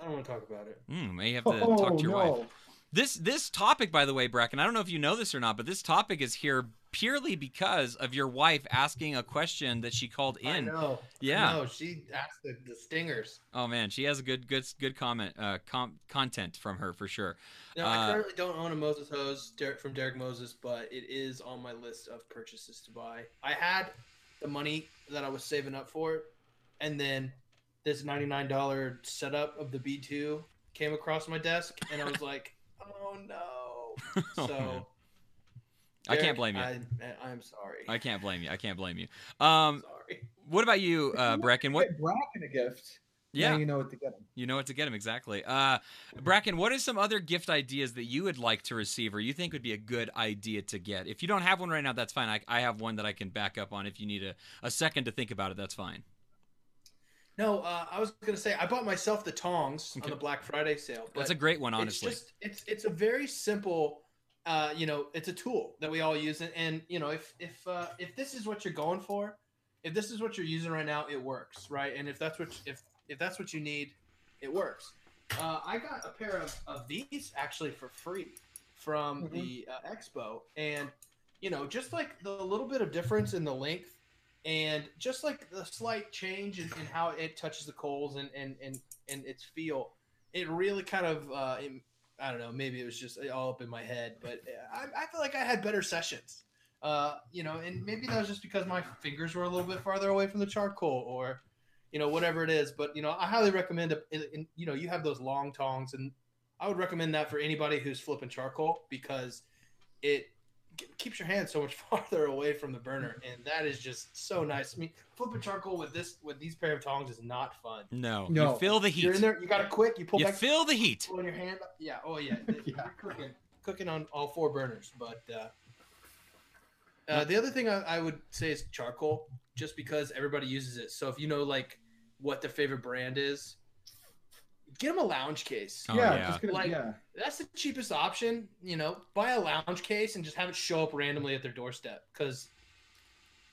I don't want to talk about it. Hmm, may have to talk to your wife. No. This this topic, by the way, Bracken, I don't know if you know this or not, but this topic is here purely because of your wife asking a question that she called I in. know. Yeah. No, she asked the, the stingers. Oh man, she has a good good good comment uh, com- content from her for sure. No, Uh, I currently don't own a Moses hose from Derek Moses, but it is on my list of purchases to buy. I had the money that I was saving up for it, and then this $99 setup of the B2 came across my desk, and I was like, oh no. Oh, man. So. I can't blame you. I, I'm sorry. I can't blame you. I can't blame you. Um, sorry. what about you, uh, Bracken? What? Bracken a gift. Yeah, Now you know what to get him. you know what to get him exactly. Uh, Bracken, what are some other gift ideas that you would like to receive, or you think would be a good idea to get? If you don't have one right now, that's fine. I, I have one that I can back up on. If you need a, a second to think about it, that's fine. No, uh, I was gonna say I bought myself the tongs Okay. on the Black Friday sale. But That's a great one, honestly. It's just it's it's a very simple uh, you know, it's a tool that we all use and, and you know, if if uh, if this is what you're going for, if this is what you're using right now, it works, right? And if that's what if if that's what you need, it works. Uh, I got a pair of, of these actually for free from Mhm. the uh, expo, and you know, just like the little bit of difference in the length, and just like the slight change in, in how it touches the coals and and and and its feel, it really kind of uh, it, I don't know, maybe it was just all up in my head, but I, I feel like I had better sessions. Uh, you know, and maybe that was just because my fingers were a little bit farther away from the charcoal, or you know, whatever it is. But you know, I highly recommend. it. You know, you have those long tongs, and I would recommend that for anybody who's flipping charcoal because it keeps your hand so much farther away from the burner, and that is just so nice. I mean, flipping charcoal with this with these pair of tongs is not fun. No, No. you feel the heat. You're in there. You got to quick. You pull You back, feel the heat. pull your hand. up. Yeah. Oh yeah. Yeah. Cooking, cooking on all four burners. But uh, uh, the other thing I, I would say is charcoal, just because everybody uses it. So if you know like what their favorite brand is, get them a lounge case. Oh, yeah, yeah. gonna, Like- yeah. That's the cheapest option. You know, buy a lounge case and just have it show up randomly at their doorstep because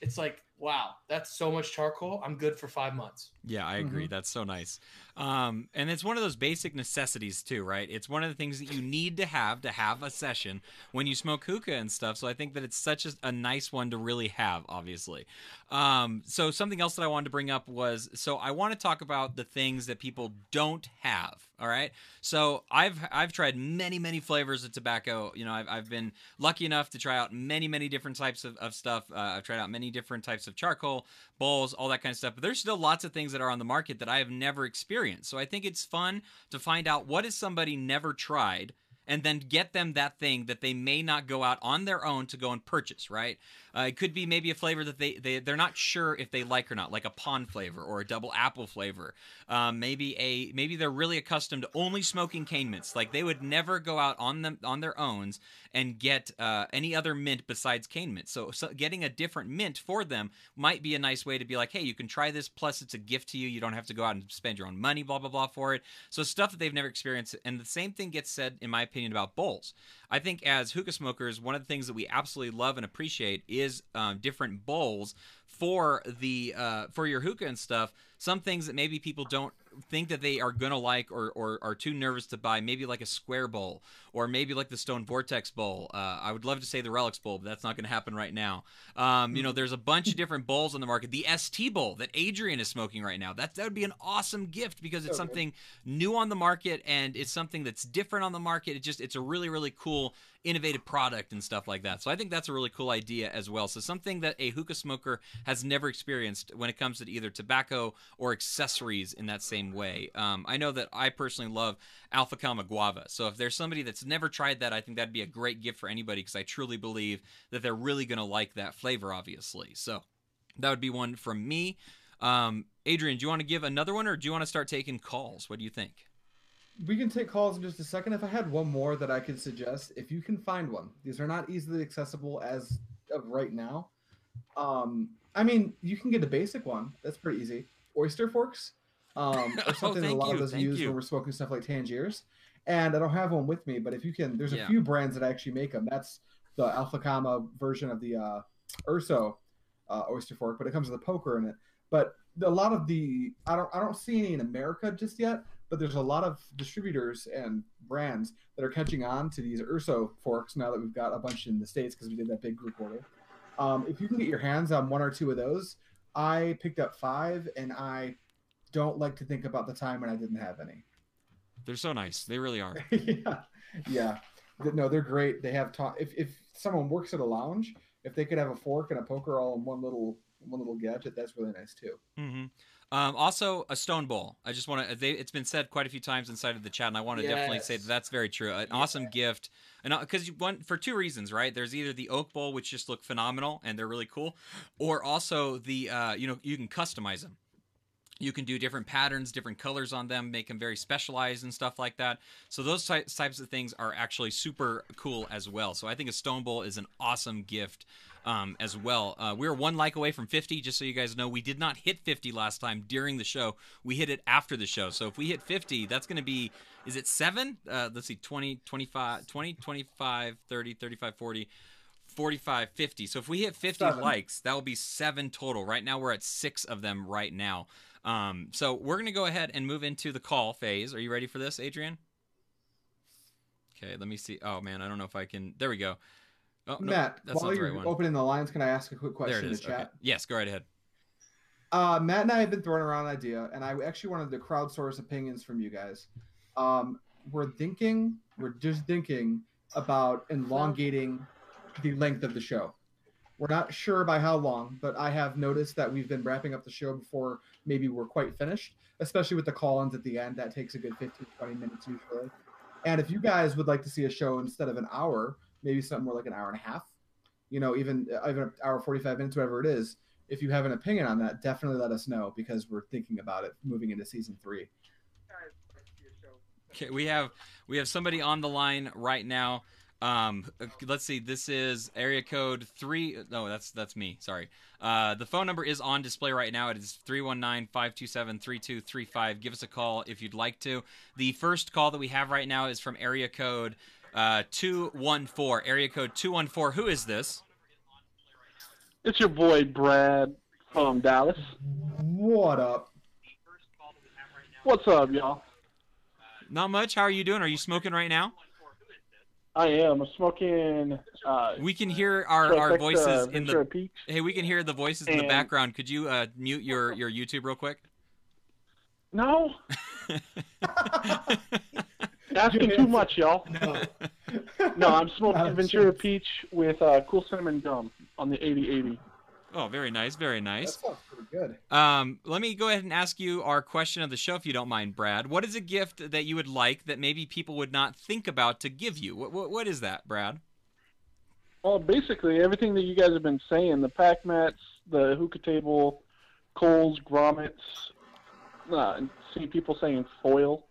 it's like, wow, that's so much charcoal. I'm good for five months. Yeah, I agree. That's so nice. Um, and it's one of those basic necessities too, right? It's one of the things that you need to have to have a session when you smoke hookah and stuff. So I think that it's such a, a nice one to really have, obviously. Um, so something else that I wanted to bring up was so I want to talk about the things that people don't have. All right. So I've I've tried many many flavors of tobacco. You know, I've, I've been lucky enough to try out many many different types of, of stuff. Uh, I've tried out many different types of charcoal bowls, all that kind of stuff. But there's still lots of things that are on the market that I have never experienced. So I think it's fun to find out what has somebody never tried and then get them that thing that they may not go out on their own to go and purchase, right? Uh, it could be maybe a flavor that they, they, they're not sure if they like or not, like a pond flavor or a double apple flavor. Um, maybe a maybe they're really accustomed to only smoking cane mints. Like they would never go out on them on their own and get uh, any other mint besides cane mint. So, so getting a different mint for them might be a nice way to be like, hey, you can try this. Plus, it's a gift to you. You don't have to go out and spend your own money, blah blah blah, for it. So stuff that they've never experienced. And the same thing gets said, in my opinion, about bowls. I think as hookah smokers, one of the things that we absolutely love and appreciate is um, different bowls for the uh, for your hookah and stuff. Some things that maybe people don't think that they are gonna like or, or are too nervous to buy, maybe like a square bowl or maybe like the Stone Vortex bowl. Uh, I would love to say the Relics bowl, but that's not gonna happen right now. Um, you know, there's a bunch of different bowls on the market. The ST bowl that Adrian is smoking right now. That that would be an awesome gift because it's So something new on the market and it's something that's different on the market. It just it's a really really cool innovative product and stuff like that. So I think that's a really cool idea as well. So something that a hookah smoker has never experienced when it comes to either tobacco or accessories in that same way. Um, I know that I personally love Al Fakher Guava. So if there's somebody that's never tried that, I think that'd be a great gift for anybody because I truly believe that they're really going to like that flavor, obviously. So that would be one from me. Um, Adrian, do you want to give another one or do you want to start taking calls? What do you think? We can take calls in just a second. If I had one more that I could suggest, if you can find one, these are not easily accessible as of right now. Um, I mean, you can get a basic one. That's pretty easy. Oyster forks, um, Oh, or something that a lot you, of us use you. when we're smoking stuff like Tangiers. And I don't have one with me, but if you can, there's a Yeah. few brands that actually make them. That's the Al Fakher version of the uh, Urso uh, oyster fork, but it comes with a poker in it. But a lot of the I don't I don't see any in America just yet, but there's a lot of distributors and brands that are catching on to these Urso forks now that we've got a bunch in the states because we did that big group order. Um, if you can get your hands on one or two of those, I picked up five, and I don't like to think about the time when I didn't have any. They're so nice. They really are. yeah, yeah. No, they're great. They have ta- if if someone works at a lounge, if they could have a fork and a poker all in one little one little gadget, that's really nice too. hmm Um, also, a stone bowl. I just want to. It's been said quite a few times inside of the chat, and I want to definitely say that that's very true. An awesome gift, and because you want for two reasons, right? There's either the oak bowl, which just look phenomenal and they're really cool, or also the uh, you know you can customize them. You can do different patterns, different colors on them, make them very specialized and stuff like that. So those ty- types of things are actually super cool as well. So I think a stone bowl is an awesome gift um, as well. Uh, we were one like away from 50, just so you guys know. We did not hit 50 last time during the show. We hit it after the show. So if we hit 50, that's going to be, is it seven? Uh, let's see, 20, 25, 20, 25, 30, 35, 40. 45 50 so if we hit 50 Seven. likes that will be seven total right now we're at six of them right now um, so we're going to go ahead and move into the call phase are you ready for this adrian okay let me see oh man i don't know if i can there we go oh, no, Matt, while you're right opening the lines, can I ask a quick question in the chat? okay. yes go right ahead Uh, Matt and I have been throwing around an idea, and I actually wanted to crowdsource opinions from you guys. Um, we're thinking, we're just thinking about elongating the length of the show. We're not sure by how long, but I have noticed that we've been wrapping up the show before maybe we're quite finished, especially with the call-ins at the end. That takes a good 15, 20 minutes usually. And if you guys would like to see a show instead of an hour, maybe something more like an hour and a half, you know, even even an hour 45 minutes, whatever it is, if you have an opinion on that, definitely let us know because we're thinking about it moving into season three. Okay, we have we have somebody on the line right now. Um, uh, let's see. This is area code three. No, that's that's me. Sorry. Uh, the phone number is on display right now. It is 319-527-3235. Give us a call if you'd like to. The first call that we have right now is from area code uh, 214. Area code 214. Who is this? It's your boy Brad from Dallas. What up? What's up, y'all? Not much. How are you doing? Are you smoking right now? I am. I'm smoking. Uh, We can hear our, our Trifecta voices in the. Peaks. Hey, we can hear the voices in the background. Could you uh, mute your your YouTube real quick? No, asking too much, y'all. No. No, I'm smoking Not Ventura chance. Peach with uh, cool cinnamon gum on the 8080. Oh, very nice, very That nice. sounds pretty Good. Um, let me go ahead and ask you our question of the show, if you don't mind, Brad. What is a gift that you would like that maybe people would not think about to give you? What what, what is that, Brad? Well, basically everything that you guys have been saying, the pack mats, the hookah table, coals, grommets, uh, see people saying foil.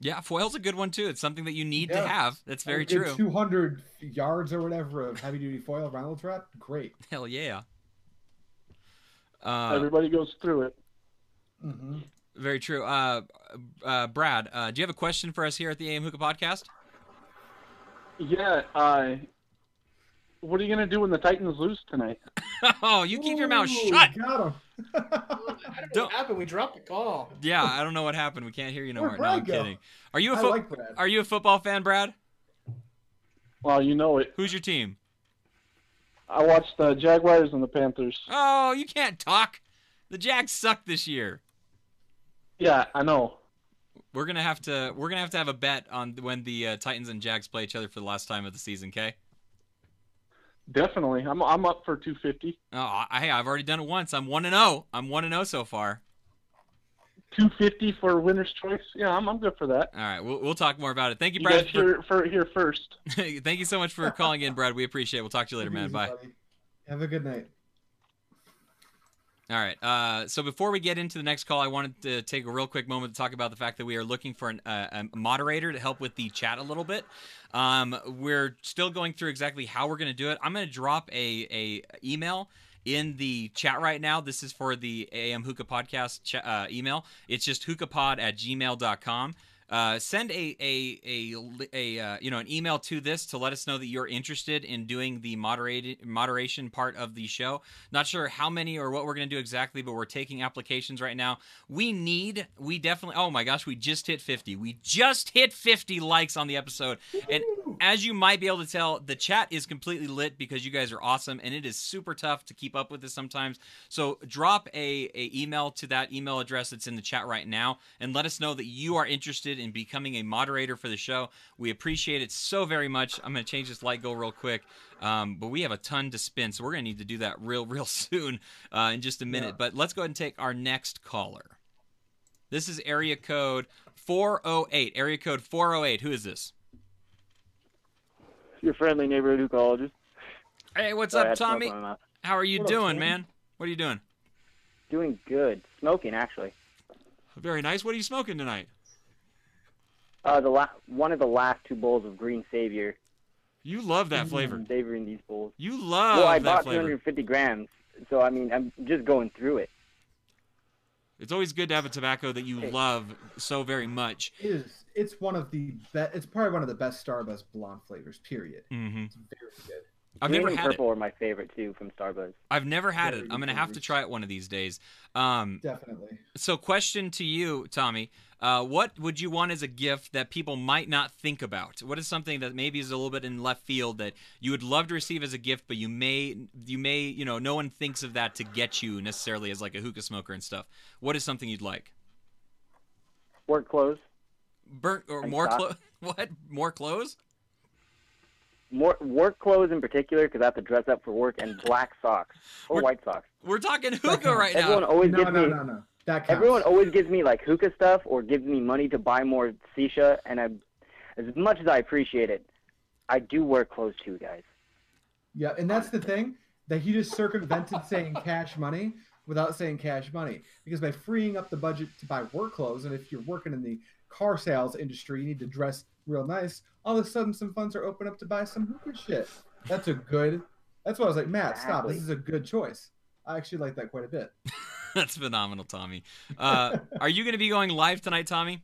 Yeah, foil's a good one too. It's something that you need to have. That's very true. 200 yards or whatever of heavy duty foil Reynolds wrap. Great. Hell yeah. Uh, Everybody goes through it. hmm very true. Uh, uh, Brad, uh, do you have a question for us here at the AM Hookah Podcast? Yeah. Uh, what are you gonna do when the Titans lose tonight? oh, you keep your mouth Ooh, shut. Got him. I don't know Don't- what happened. We dropped the call. Yeah, I don't know what happened. We can't hear you no more. No, I'm go? kidding. Are you a I fo- like Are you a football fan, Brad? Well, you know it. Who's your team? I watched the Jaguars and the Panthers. Oh, you can't talk. The Jags suck this year. Yeah, I know. We're gonna have to. We're gonna have to have a bet on when the uh, Titans and Jags play each other for the last time of the season. Okay. Definitely. I'm I'm up for 250. Oh, I, hey, I've already done it once. I'm one and zero. I'm one and zero so far. 250 for winner's choice. Yeah, I'm I'm good for that. All right, we'll we'll talk more about it. Thank you, You Brad. guys for- hear for here first. Thank you so much for calling in, Brad. We appreciate it. We'll talk to you later, man. Easy, Bye. buddy. Have a good night. All right. Uh, so before we get into the next call, I wanted to take a real quick moment to talk about the fact that we are looking for an, uh, a moderator to help with the chat a little bit. Um, we're still going through exactly how we're going to do it. I'm going to drop a, a email in the chat right now. This is for the AM Hookah Podcast ch- uh, email. It's just hookahpod at gmail.com. Uh, send a a a, a uh, you know an email to this to let us know that you're interested in doing the moderated moderation part of the show. Not sure how many or what we're going to do exactly, but we're taking applications right now. We need, we definitely, oh my gosh, we just hit 50. We just hit 50 likes on the episode. And as you might be able to tell, the chat is completely lit because you guys are awesome and it is super tough to keep up with this sometimes. So drop a, a email to that email address that's in the chat right now and let us know that you are interested in becoming a moderator for the show. We appreciate it so very much. I'm going to change this light go real quick. Um, but we have a ton to spin, so we're going to need to do that real, real soon uh, in just a minute. Yeah. But let's go ahead and take our next caller. This is area code 408. Area code 408. Who is this? Your friendly neighborhood ucologist. Hey, what's Sorry, up, Tommy? in my mouth. How are you What doing, Tommy? man? What are you doing? Doing good. Smoking actually. Very nice. What are you smoking tonight? Uh, the la- one of the last two bowls of Green Savior. You love that flavor. I'm savoring these bowls. You love well, I that bought flavor. 250 grams, so I mean, I'm just going through it. It's always good to have a tobacco that you Hey. love so very much. It is. It's one of the best. It's probably one of the best Starbuzz blonde flavors. Period. hmm It's very good. I've Green never and had it. purple are my favorite too from Starbuzz. I've never had it. I'm gonna have to try it one of these days. Um, Definitely. so, question to you, Tommy: uh, What would you want as a gift that people might not think about? What is something that maybe is a little bit in left field that you would love to receive as a gift, but you may, you may, you know, no one thinks of that to get you necessarily as like a hookah smoker and stuff. What is something you'd like? Work clothes. Burnt or Like more socks? clothes? What? More clothes? More work clothes in particular because I have to dress up for work and black socks or We're- white socks. We're talking hookah counts. right Everyone now. always No, gives no, me no, no. That counts. everyone always gives me like hookah stuff or gives me money to buy more shisha, and I, as much as I appreciate it, I do wear clothes too, guys. Yeah, and that's the thing that he just circumvented saying cash money without saying cash money because by freeing up the budget to buy work clothes, and if you're working in the car sales industry, you need to dress real nice. All of a sudden, some funds are open up to buy some hookah shit. That's a good. That's why I was like, Matt, stop. This is a good choice. I actually like that quite a bit. That's phenomenal, Tommy. Uh, are you going to be going live tonight, Tommy?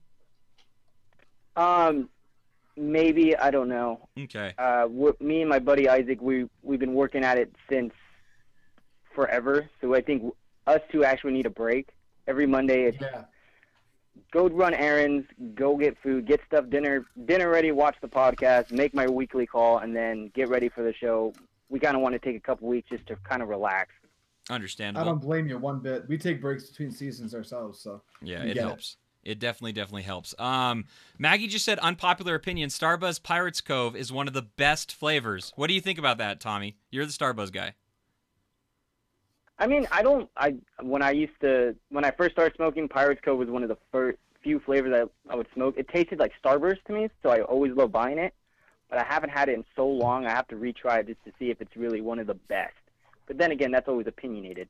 Um, maybe I don't know. Okay. Uh, w- me and my buddy Isaac, we we've been working at it since forever. So I think us two actually need a break. Every Monday, it's Yeah. Go run errands, go get food, get stuff dinner dinner ready, watch the podcast, make my weekly call, and then get ready for the show. We kind of want to take a couple weeks just to kind of relax. Understandable. I don't blame you one bit. We take breaks between seasons ourselves, so Yeah, it get it. helps. It. definitely, definitely helps. Um, Maggie just said unpopular opinion. Starbuzz Pirates Cove is one of the best flavors. What do you think about that, Tommy? You're the Starbuzz guy. I mean, I don't. I when I used to when I first started smoking, Pirates Code was one of the first few flavors I I would smoke. It tasted like Starburst to me, so I always love buying it. But I haven't had it in so long. I have to retry it just to see if it's really one of the best. But then again, that's always opinionated.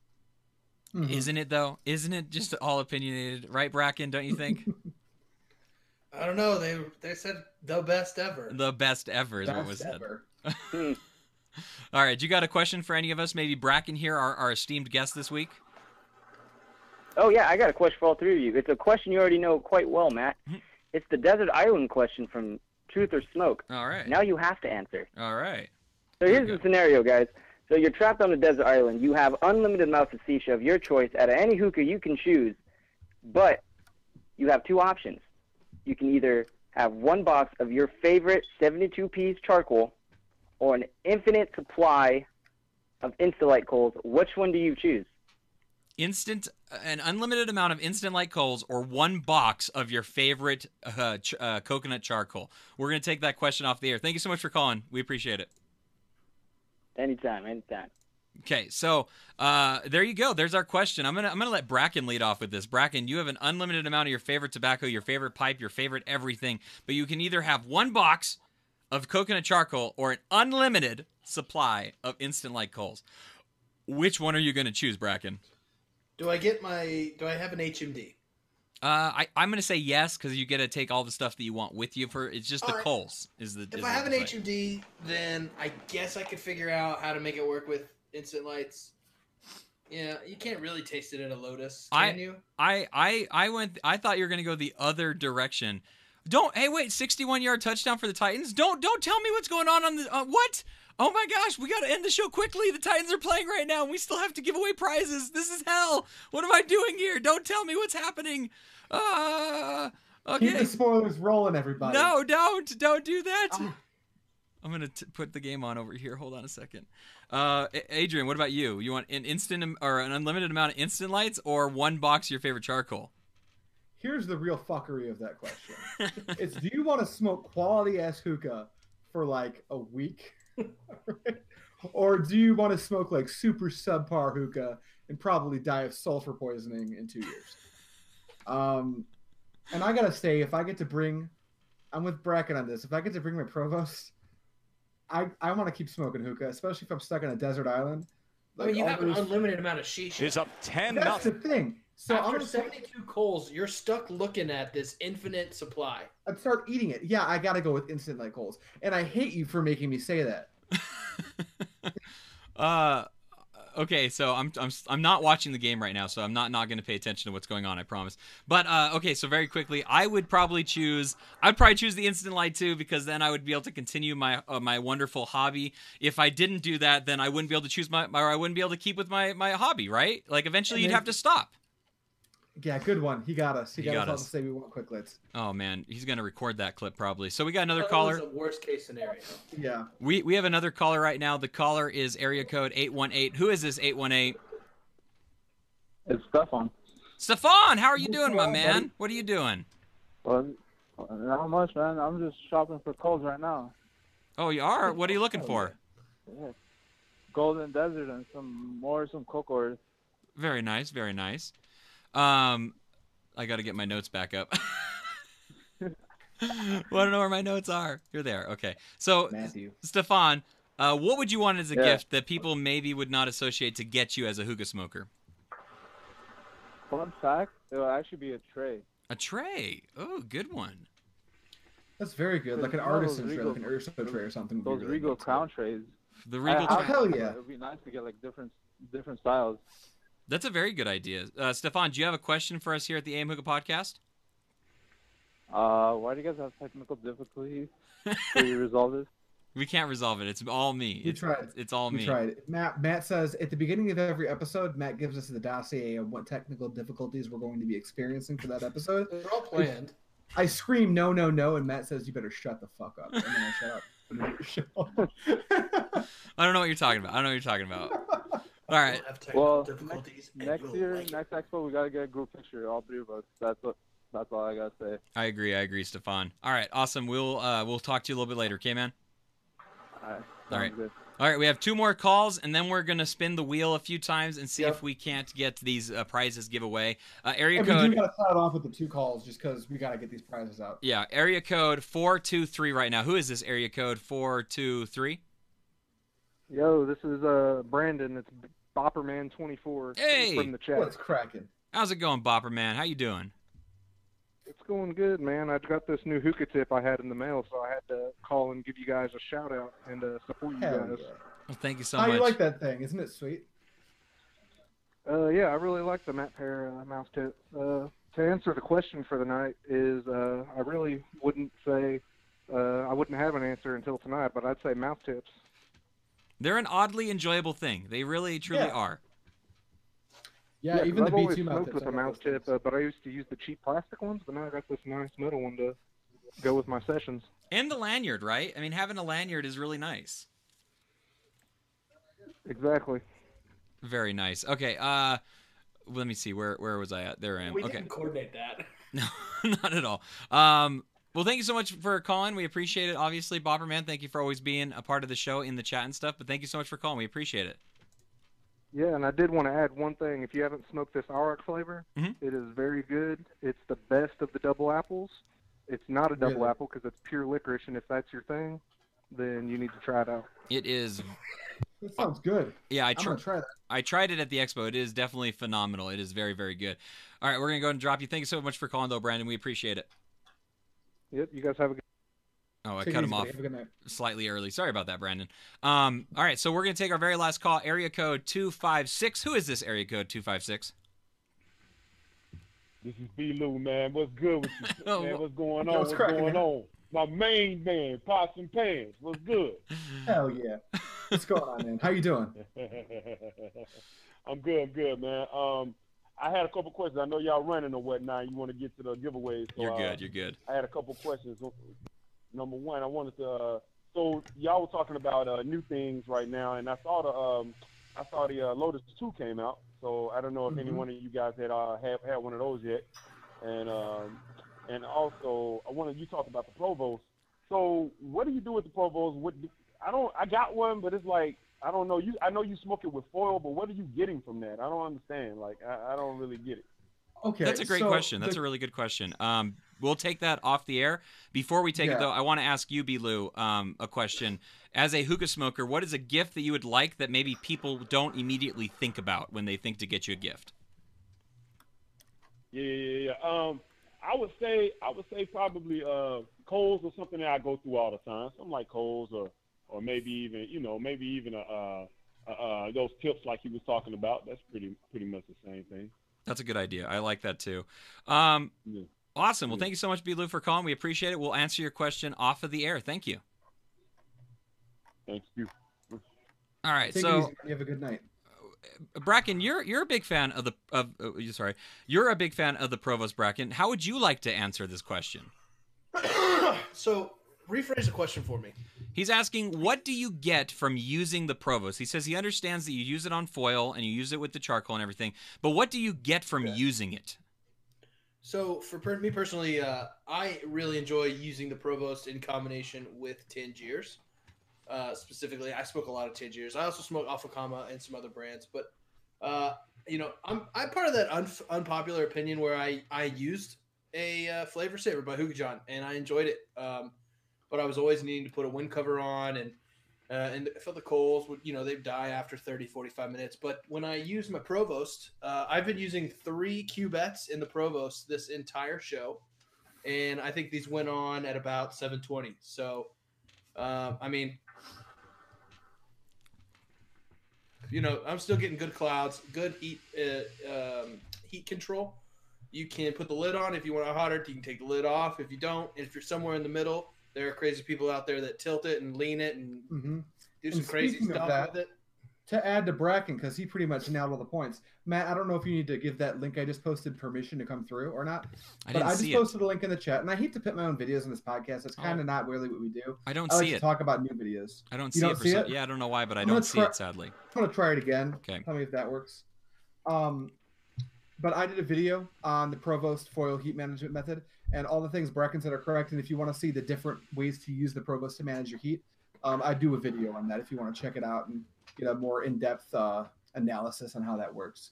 Mhm. Isn't it though? Isn't it just all opinionated, right, Bracken? Don't you think? I don't know. They they said the best ever. the best ever is what was said. ever. Hmm. All right, you got a question for any of us? Maybe Bracken here, our, our esteemed guest this week. Oh yeah, I got a question for all three of you. It's a question you already know quite well, Matt. Mhm. It's the desert island question from Truth or Smoke. All right. Now you have to answer. All right. So here's the scenario, guys. So you're trapped on a desert island. You have unlimited amounts of shisha of your choice out of any hookah you can choose, but you have two options. You can either have one box of your favorite 72 piece charcoal, or an infinite supply of instant light coals. Which one do you choose? Instant, an unlimited amount of instant light coals, or one box of your favorite uh, ch- uh, coconut charcoal. We're gonna take that question off the air. Thank you so much for calling. We appreciate it. Anytime, anytime. Okay, so uh, there you go. There's our question. I'm gonna I'm gonna let Bracken lead off with this. Bracken, you have an unlimited amount of your favorite tobacco, your favorite pipe, your favorite everything, but you can either have one box of coconut charcoal or an unlimited supply of instant light coals. Which one are you gonna choose, Bracken? Do I get my? Do I have an HMD? Uh, I, I'm gonna say yes because you get to take all the stuff that you want with you for. It's just the All right. coals is the. If is I have an play. HMD, then I guess I could figure out how to make it work with instant lights. Yeah, you can't really taste it in a Lotus, I- can you? I I I went. I thought you were gonna go the other direction. Don't. Hey, wait! 61 yard touchdown for the Titans. Don't don't tell me what's going on on the uh, what? Oh my gosh! We gotta end the show quickly. The Titans are playing right now, and we still have to give away prizes. This is hell. What am I doing here? Don't tell me what's happening. Uh. Keep the spoilers rolling, everybody. No, don't don't do that. Ah. I'm gonna t- put the game on over here. Hold on a second. Uh, Adrian, what about you? You want an instant or an unlimited amount of instant lights, or one box of your favorite charcoal? Here's the real fuckery of that question. it's do you want to smoke quality ass hookah for like a week? or do you want to smoke like super subpar hookah and probably die of sulfur poisoning in two years? Um, and I gotta say, if I get to bring, I'm with Bracken on this. If I get to bring my provost, I I want to keep smoking hookah, especially if I'm stuck on a desert island. I mean, you have an those- unlimited amount of shisha. It's up 10 That's the nothing. thing. So I'm After gonna 72 coals, you're stuck looking at this infinite supply. I'd start eating it. Yeah, I gotta go with instant light coals. And I hate you for making me say that. Uh, okay, so I'm I'm I'm not watching the game right now, so I'm not not going to pay attention to what's going on. I promise. But uh, okay, so very quickly, I would probably choose. I'd probably choose the instant light too, because then I would be able to continue my uh, my wonderful hobby. If I didn't do that, then I wouldn't be able to choose my, my or I wouldn't be able to keep with my my hobby, right? Like eventually, And you'd then- have to stop. Yeah, good one. He got us. He, He got, got us all us. to say we want quicklets. Oh man, he's gonna record that clip probably. So we got another That caller. was the worst case scenario. Yeah. We we have another caller right now. The caller is area code eight one eight. Who is this eight one eight? It's Stefan. Stefan, how are you doing, my man? What are you doing? Well, not much, man. I'm just shopping for coals right now. Oh, you are. What are you looking for? Yeah. Golden Desert and some more, some cocoa. Very nice, very nice. Um, I got to get my notes back up. well, I don't know where my notes are. You're there. Okay. So, Matthew. Stefan, uh, what would you want as a Yeah. gift that people maybe would not associate to get you as a hookah smoker? Fun fact, it will actually be a tray. A tray. Oh, good one. That's very good. Like an artisan tray, like an Urso tray or something. would be Those really Regal good. crown trays. The I- Regal. I- Oh, hell yeah. It would be nice to get like different, different styles. That's a very good idea. Uh, Stefan, do you have a question for us here at the AM Hookah Podcast? Uh, why do you guys have technical difficulties? Can you resolve this? We can't resolve it. It's all me. We It's, tried. it's all We me. tried. Matt Matt says at the beginning of every episode, Matt gives us the dossier of what technical difficulties we're going to be experiencing for that episode. They're all planned. I scream no no no and Matt says you better shut the fuck up. And then I shut up. And then you shut up. I don't know what you're talking about. I don't know what you're talking about. All right. We'll have technical Well, difficulties. Next year, like next expo, we gotta get a group picture, all three of us. That's what. That's all I gotta say. I agree. I agree, Stefan. All right. Awesome. We'll uh, we'll talk to you a little bit later. Okay, man. All right. All right. good. All right, we have two more calls, and then we're gonna spin the wheel a few times and see Yep. if we can't get these uh, prizes giveaway. Uh, area code. we do code, gotta start off with the two calls just because we gotta get these prizes out. yeah, area code four two three right now. Who is this area code four two three? Yo, this is uh Brandon. It's Bopperman24 Hey! from the chat. What's cracking? How's it going, Bopper man? How you doing? It's going good, man. I got this new hookah tip I had in the mail, so I had to call and give you guys a shout out and uh, support you Hell guys. yeah. Well, thank you so How much. you like that thing? Isn't it sweet? Uh, yeah, I really like the Mattpear uh, mouth tip. Uh, to answer the question for the night is, uh, I really wouldn't say, uh, I wouldn't have an answer until tonight, but I'd say mouth tips. They're an oddly enjoyable thing. They really, truly Yeah. are. Yeah, even the I've always B2 mouth smoked with a like mouth tip, uh, but I used to use the cheap plastic ones, but now I got this nice metal one to go with my sessions. And the lanyard, right? I mean, having a lanyard is really nice. Exactly. Very nice. Okay, uh let me see. Where where was I at? There I am. We okay. didn't coordinate that. No, not at all. Um well, thank you so much for calling. We appreciate it. Obviously, Bobberman, thank you for always being a part of the show in the chat and stuff. But thank you so much for calling. We appreciate it. Yeah, and I did want to add one thing. If you haven't smoked this Arak flavor, Mhm. it is very good. It's the best of the double apples. It's not a double Really? apple because it's pure licorice, and if that's your thing, then you need to try it out. It is. That sounds good. Yeah, I I'm tr- try that. I tried it at the expo. It is definitely phenomenal. It is very very good. All right, we're gonna go ahead and drop you. Thank you so much for calling, though, Brandon. We appreciate it. Yep, you guys have a good. Oh, I Take cut him off buddy. Have a good night. slightly early. Sorry about that, Brandon. Um, all right, so we're gonna take our very last call. Area code two five six. Who is this? Area code two five six. This is B. Lou, man. What's good with you, man? What's going on? what's What's cracking, going man? on? My main man, Pots and Pants. What's good? Hell yeah. What's going on, man? How you doing? I'm good. I'm good, man. Um, I had a couple questions. I know y'all running or whatnot. You want to get to the giveaways. So, You're uh, good. You're good. I had a couple questions. Number one, I wanted to. Uh, so y'all were talking about uh, new things right now, and I saw the um, I saw the uh, Lotus Two came out. So I don't know if any Mhm. one of you guys had uh, have had one of those yet. And um, and also I wanted you talk about the Provost. So what do you do with the Provost? What do, I don't I got one, but it's like I don't know. You I know you smoke it with foil, but what are you getting from that? I don't understand. Like I, I don't really get it. Okay. That's a great so question. That's the- a really good question. Um, we'll take that off the air. Before we take it though, I want to ask you, Lou, um, a question. As a hookah smoker, what is a gift that you would like that maybe people don't immediately think about when they think to get you a gift? Yeah, yeah, yeah. Um, I would say I would say probably uh coals or something that I go through all the time. Something like coals or or maybe even you know maybe even a, uh, uh, uh those tips like he was talking about. That's pretty pretty much the same thing. That's a good idea. I like that too. Um, Yeah. awesome. Well, Yeah. thank you so much, B. Lou, for calling. We appreciate it. We'll answer your question off of the air. Thank you. Thank you. All right. Take so. You have a good night. Bracken, you're you're a big fan of the of uh, you- sorry, you're a big fan of the Provost Bracken. How would you like to answer this question? so rephrase the question for me. He's asking, what do you get from using the Provost? He says he understands that you use it on foil and you use it with the charcoal and everything, but what do you get from Yeah. using it? So for per- me personally, uh, I really enjoy using the Provost in combination with Tangiers. Uh, specifically, I smoke a lot of Tangiers. I also smoke Al Fakher and some other brands, but uh, you know, I'm I'm part of that un- unpopular opinion where I I used a uh, flavor saver by Hookah John and I enjoyed it. Um, but I was always needing to put a wind cover on and uh, and I the coals would you know they'd die after 30 45 minutes. But when i use my provost uh, i've been using three cubettes in the provost this entire show and i think these went on at about 720 so um, i mean you know i'm still getting good clouds good heat uh, um, heat control. You can put the lid on if you want it hotter you can take the lid off. If you don't and if you're somewhere in the middle there are crazy people out there that tilt it and lean it and hmm do some And crazy stuff that- with it. To add to Bracken, because he pretty much nailed all the points. Matt, I don't know if you need to give that link I just posted permission to come through or not. I but didn't I just see it. posted a link in the chat, and I hate to put my own videos in this podcast. It's kind of not really what we do. I don't I like see to it. talk about new videos. I don't You see don't it for see some. it? Yeah, I don't know why, but I I'm don't see try- it sadly. I'm gonna try it again. Okay. Tell me if that works. Um, but I did a video on the Provost foil heat management method, and all the things Bracken said are correct. And if you want to see the different ways to use the Provost to manage your heat, Um, I do a video on that if you want to check it out and get a more in-depth uh, analysis on how that works.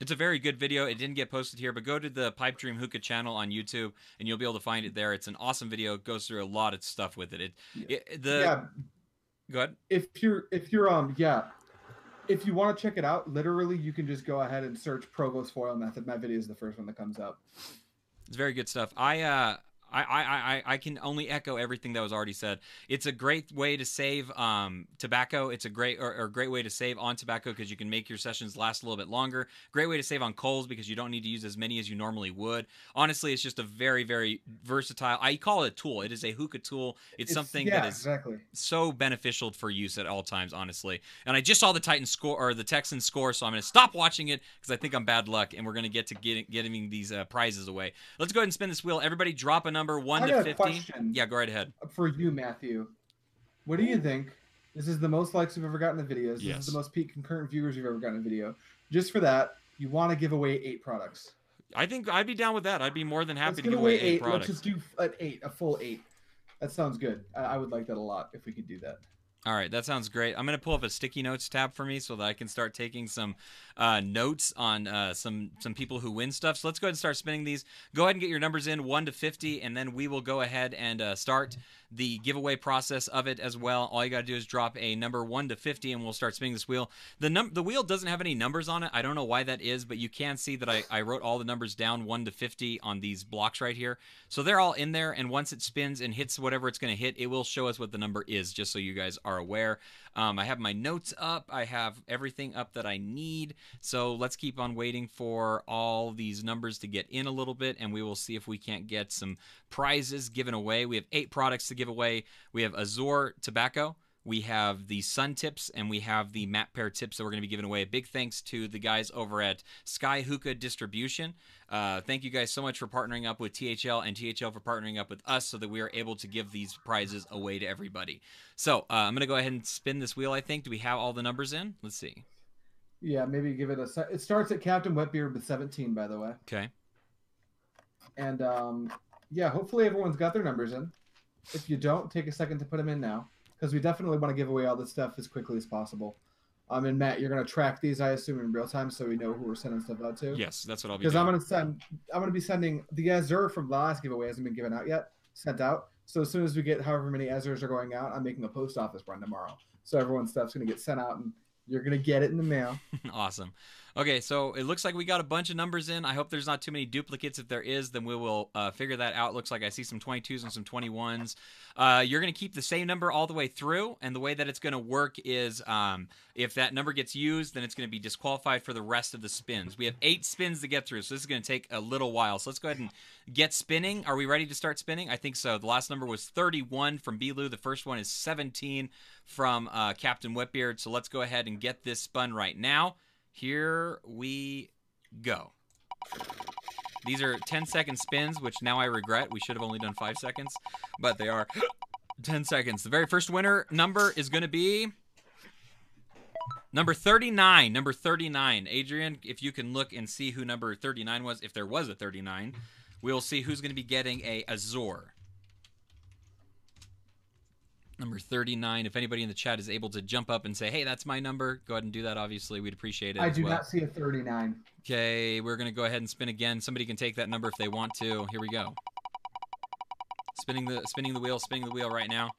It's a very good video. It didn't get posted here, but go to the Pipe Dream Hookah channel on YouTube, and you'll be able to find it there. It's an awesome video. It goes through a lot of stuff with it. It, it the yeah, go ahead. if you're if you're um yeah, if you want to check it out, literally you can just go ahead and search Provost foil method. My video is the first one that comes up. It's very good stuff. I uh I, I, I, I can only echo everything that was already said. It's a great way to save um, tobacco. It's a great or, or great way to save on tobacco because you can make your sessions last a little bit longer. Great way to save on coals because you don't need to use as many as you normally would. Honestly, it's just a very very versatile. I call it a tool. It is a hookah tool. It's, something yeah, that is exactly. so beneficial for use at all times, honestly. And I just saw the Titans score or the Texans score, so I'm going to stop watching it because I think I'm bad luck, and we're going to get to getting getting these uh, prizes away. Let's go ahead and spin this wheel. Everybody, drop a number one I to got a fifteen. question. Yeah, go right ahead. For you, Matthew, what do you think? This is the most likes we've ever gotten in videos. This Yes. is the most peak concurrent viewers you've ever gotten in a video. Just for that, you want to give away eight products. I think I'd be down with that. I'd be more than happy Let's to give give away away eight eight. Let's just do an eight, a full eight. That sounds good. I, I would like that a lot if we could do that. All right, that sounds great. I'm gonna pull up a sticky notes tab for me so that I can start taking some uh, notes on uh, some some people who win stuff. So let's go ahead and start spinning these. Go ahead and get your numbers in one to fifty, and then we will go ahead and uh, start the giveaway process of it as well. All you gotta do is drop a number one to fifty, and we'll start spinning this wheel. The num the wheel doesn't have any numbers on it. I don't know why that is, but you can see that I, I wrote all the numbers down one to fifty on these blocks right here. So they're all in there, and once it spins and hits whatever it's gonna hit, it will show us what the number is, just so you guys are aware. Um, I have my notes up. I have everything up that I need. So let's keep on waiting for all these numbers to get in a little bit, and we will see if we can't get some prizes given away. We have eight products to give away. We have Azure Tobacco. We have the Sun Tips and we have the Mattpear Tips that we're going to be giving away. A big thanks to the guys over at Sky Hookah Distribution. Uh, thank you guys so much for partnering up with THL and THL for partnering up with us so that we are able to give these prizes away to everybody. So uh, I'm going to go ahead and spin this wheel, I think. Do we have all the numbers in? Let's see. Yeah, maybe give it a. It starts at Captain Wetbeard with 17, by the way. Okay. And um, yeah, hopefully everyone's got their numbers in. If you don't, take a second to put them in now, because we definitely want to give away all this stuff as quickly as possible. Um, and Matt, you're gonna track these, I assume, in real time, so we know who we're sending stuff out to. Yes, that's what I'll be Because. I'm gonna send, I'm gonna be sending the Azure from the last giveaway hasn't been given out yet, sent out. So as soon as we get however many Azures are going out, I'm making a post office run tomorrow. So everyone's stuff's gonna get sent out, and you're gonna get it in the mail. awesome. Okay, so it looks like we got a bunch of numbers in. I hope there's not too many duplicates. If there is, then we will uh, figure that out. Looks like I see some 22s and some 21s. Uh, you're going to keep the same number all the way through, and the way that it's going to work is um, if that number gets used, then it's going to be disqualified for the rest of the spins. We have eight spins to get through, so this is going to take a little while. So let's go ahead and get spinning. Are we ready to start spinning? I think so. The last number was 31 from Belu. The first one is 17 from uh, Captain Wetbeard. So let's go ahead and get this spun right now. Here we go. These are 10 second spins, which now I regret. We should have only done 5 seconds, but they are 10 seconds. The very first winner number is going to be number 39. Number 39. Adrian, if you can look and see who number 39 was, if there was a 39, we'll see who's going to be getting a Azure. Number 39. If anybody in the chat is able to jump up and say, hey, that's my number, go ahead and do that, obviously. We'd appreciate it. I do well. not see a 39. Okay, we're gonna go ahead and spin again. Somebody can take that number if they want to. Here we go. Spinning the spinning the wheel, spinning the wheel right now.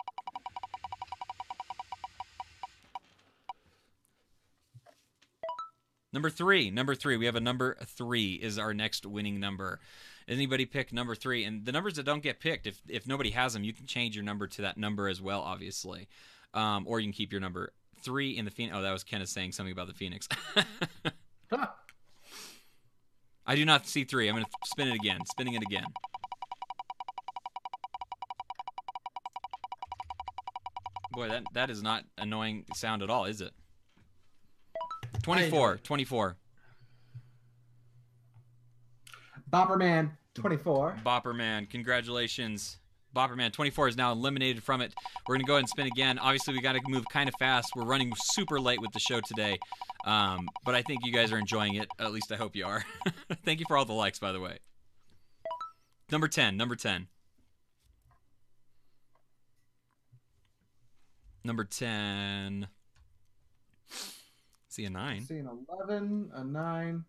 Number three, number three. We have a number three is our next winning number. Anybody pick number three? And the numbers that don't get picked, if if nobody has them, you can change your number to that number as well, obviously, um, or you can keep your number three in the phoenix. Oh, that was Kenneth saying something about the phoenix. I do not see three. I'm going to spin it again. Spinning it again. Boy, that that is not annoying sound at all, is it? 24. 24. Bopperman 24. Bopperman, congratulations. Bopperman 24 is now eliminated from it. We're going to go ahead and spin again. Obviously, we got to move kind of fast. We're running super late with the show today. Um, but I think you guys are enjoying it. At least I hope you are. Thank you for all the likes, by the way. Number 10. Number 10. Number 10. See a 9, See an eleven, a nine.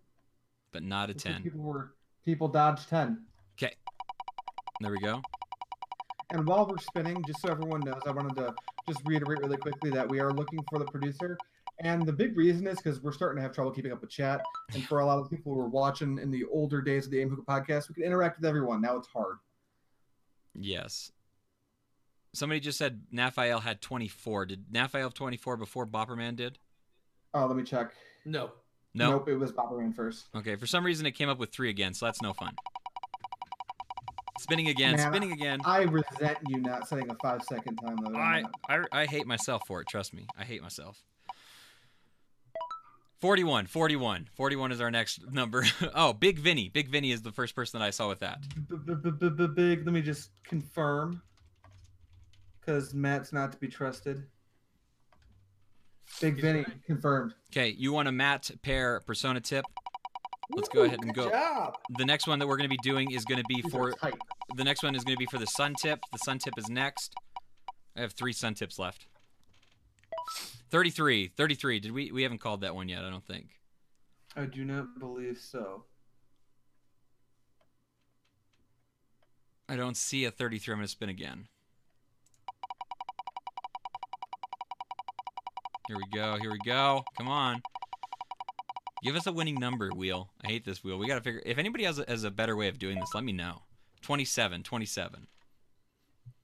but not a Looks like 10. People were people dodge ten. Okay. There we go. And while we're spinning, just so everyone knows, I wanted to just reiterate really quickly that we are looking for the producer. And the big reason is because we're starting to have trouble keeping up with chat. And for a lot of people who were watching in the older days of the AM Hookah podcast, we could interact with everyone. Now it's hard. Yes. Somebody just said Naphael had 24. Did Naphael have 24 before Bopperman did? Oh, let me check. No. No. Nope, it was Bopperman first. Okay, for some reason it came up with 3 again, so that's no fun. Spinning again, Man, spinning again. I resent you not setting a five second time limit. I. I I hate myself for it, trust me. I hate myself. 41, 41. 41 is our next number. oh, Big Vinny. Big Vinny is the first person that I saw with that. Big. Let me just confirm, because Matt's not to be trusted. Big He's Vinny right. confirmed. Okay, you want a matte pair persona tip? Let's go Woo, ahead and good go. Job. The next one that we're going to be doing is going to be These for the next one is going to be for the sun tip. The sun tip is next. I have 3 sun tips left. 33, 33. Did we we haven't called that one yet, I don't think. I do not believe so. I don't see a 33. I'm going to spin again. Here we go. Here we go. Come on. Give us a winning number, wheel. I hate this wheel. We got to figure if anybody has a, has a better way of doing this, let me know. 27, 27.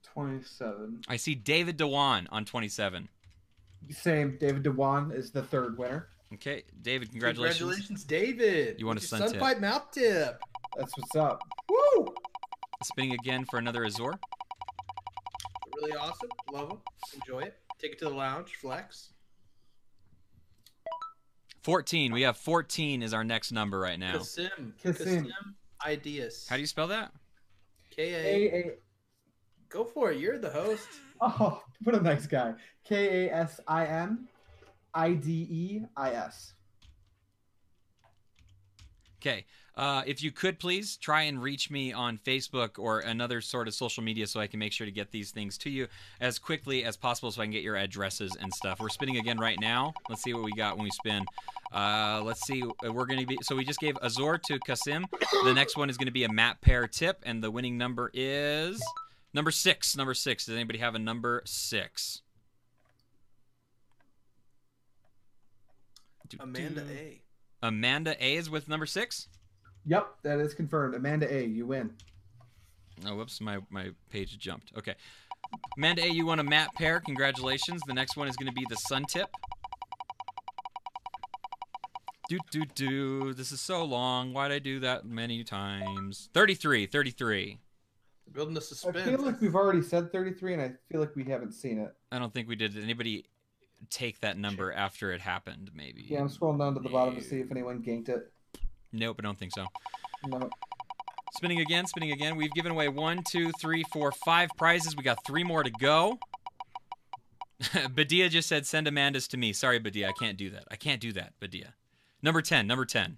Twenty-seven. I see David Dewan on 27. Same. David Dewan is the third winner. Okay, David, congratulations. Congratulations, David. You want a sun tip. Sunpipe mouth tip. That's what's up. Woo! Spinning again for another Azure. Really awesome. Love them. Enjoy it. Take it to the lounge. Flex. 14. We have 14 is our next number right now. Kasim. Kasim. Ideas. How do you spell that? K A A. A. Go for it. You're the host. Oh, what a nice guy. K A S I M, I D E I S. Okay. Uh, if you could please try and reach me on Facebook or another sort of social media so I can make sure to get these things to you as quickly as possible so I can get your addresses and stuff. We're spinning again right now. Let's see what we got when we spin. Uh, let's see. We're going to be. So we just gave Azure to Kasim. The next one is going to be a Mattpear tip, and the winning number is number six. Number six. Does anybody have a number six? Amanda A. Amanda A is with number six. Yep, that is confirmed. Amanda A, you win. Oh, whoops, my, my page jumped. Okay. Amanda A, you won a Mattpear. Congratulations. The next one is going to be the sun tip. Do, do, do. This is so long. Why'd I do that many times? 33, 33. Building the suspense. I feel like we've already said 33, and I feel like we haven't seen it. I don't think we did. Did anybody take that number after it happened, maybe? Yeah, I'm scrolling down to the bottom to see if anyone ganked it. Nope, I don't think so. No. Spinning again, spinning again. We've given away one, two, three, four, five prizes. We got three more to go. Badia just said, send Amanda's to me. Sorry, Badia, I can't do that. I can't do that, Badia. Number 10, number 10.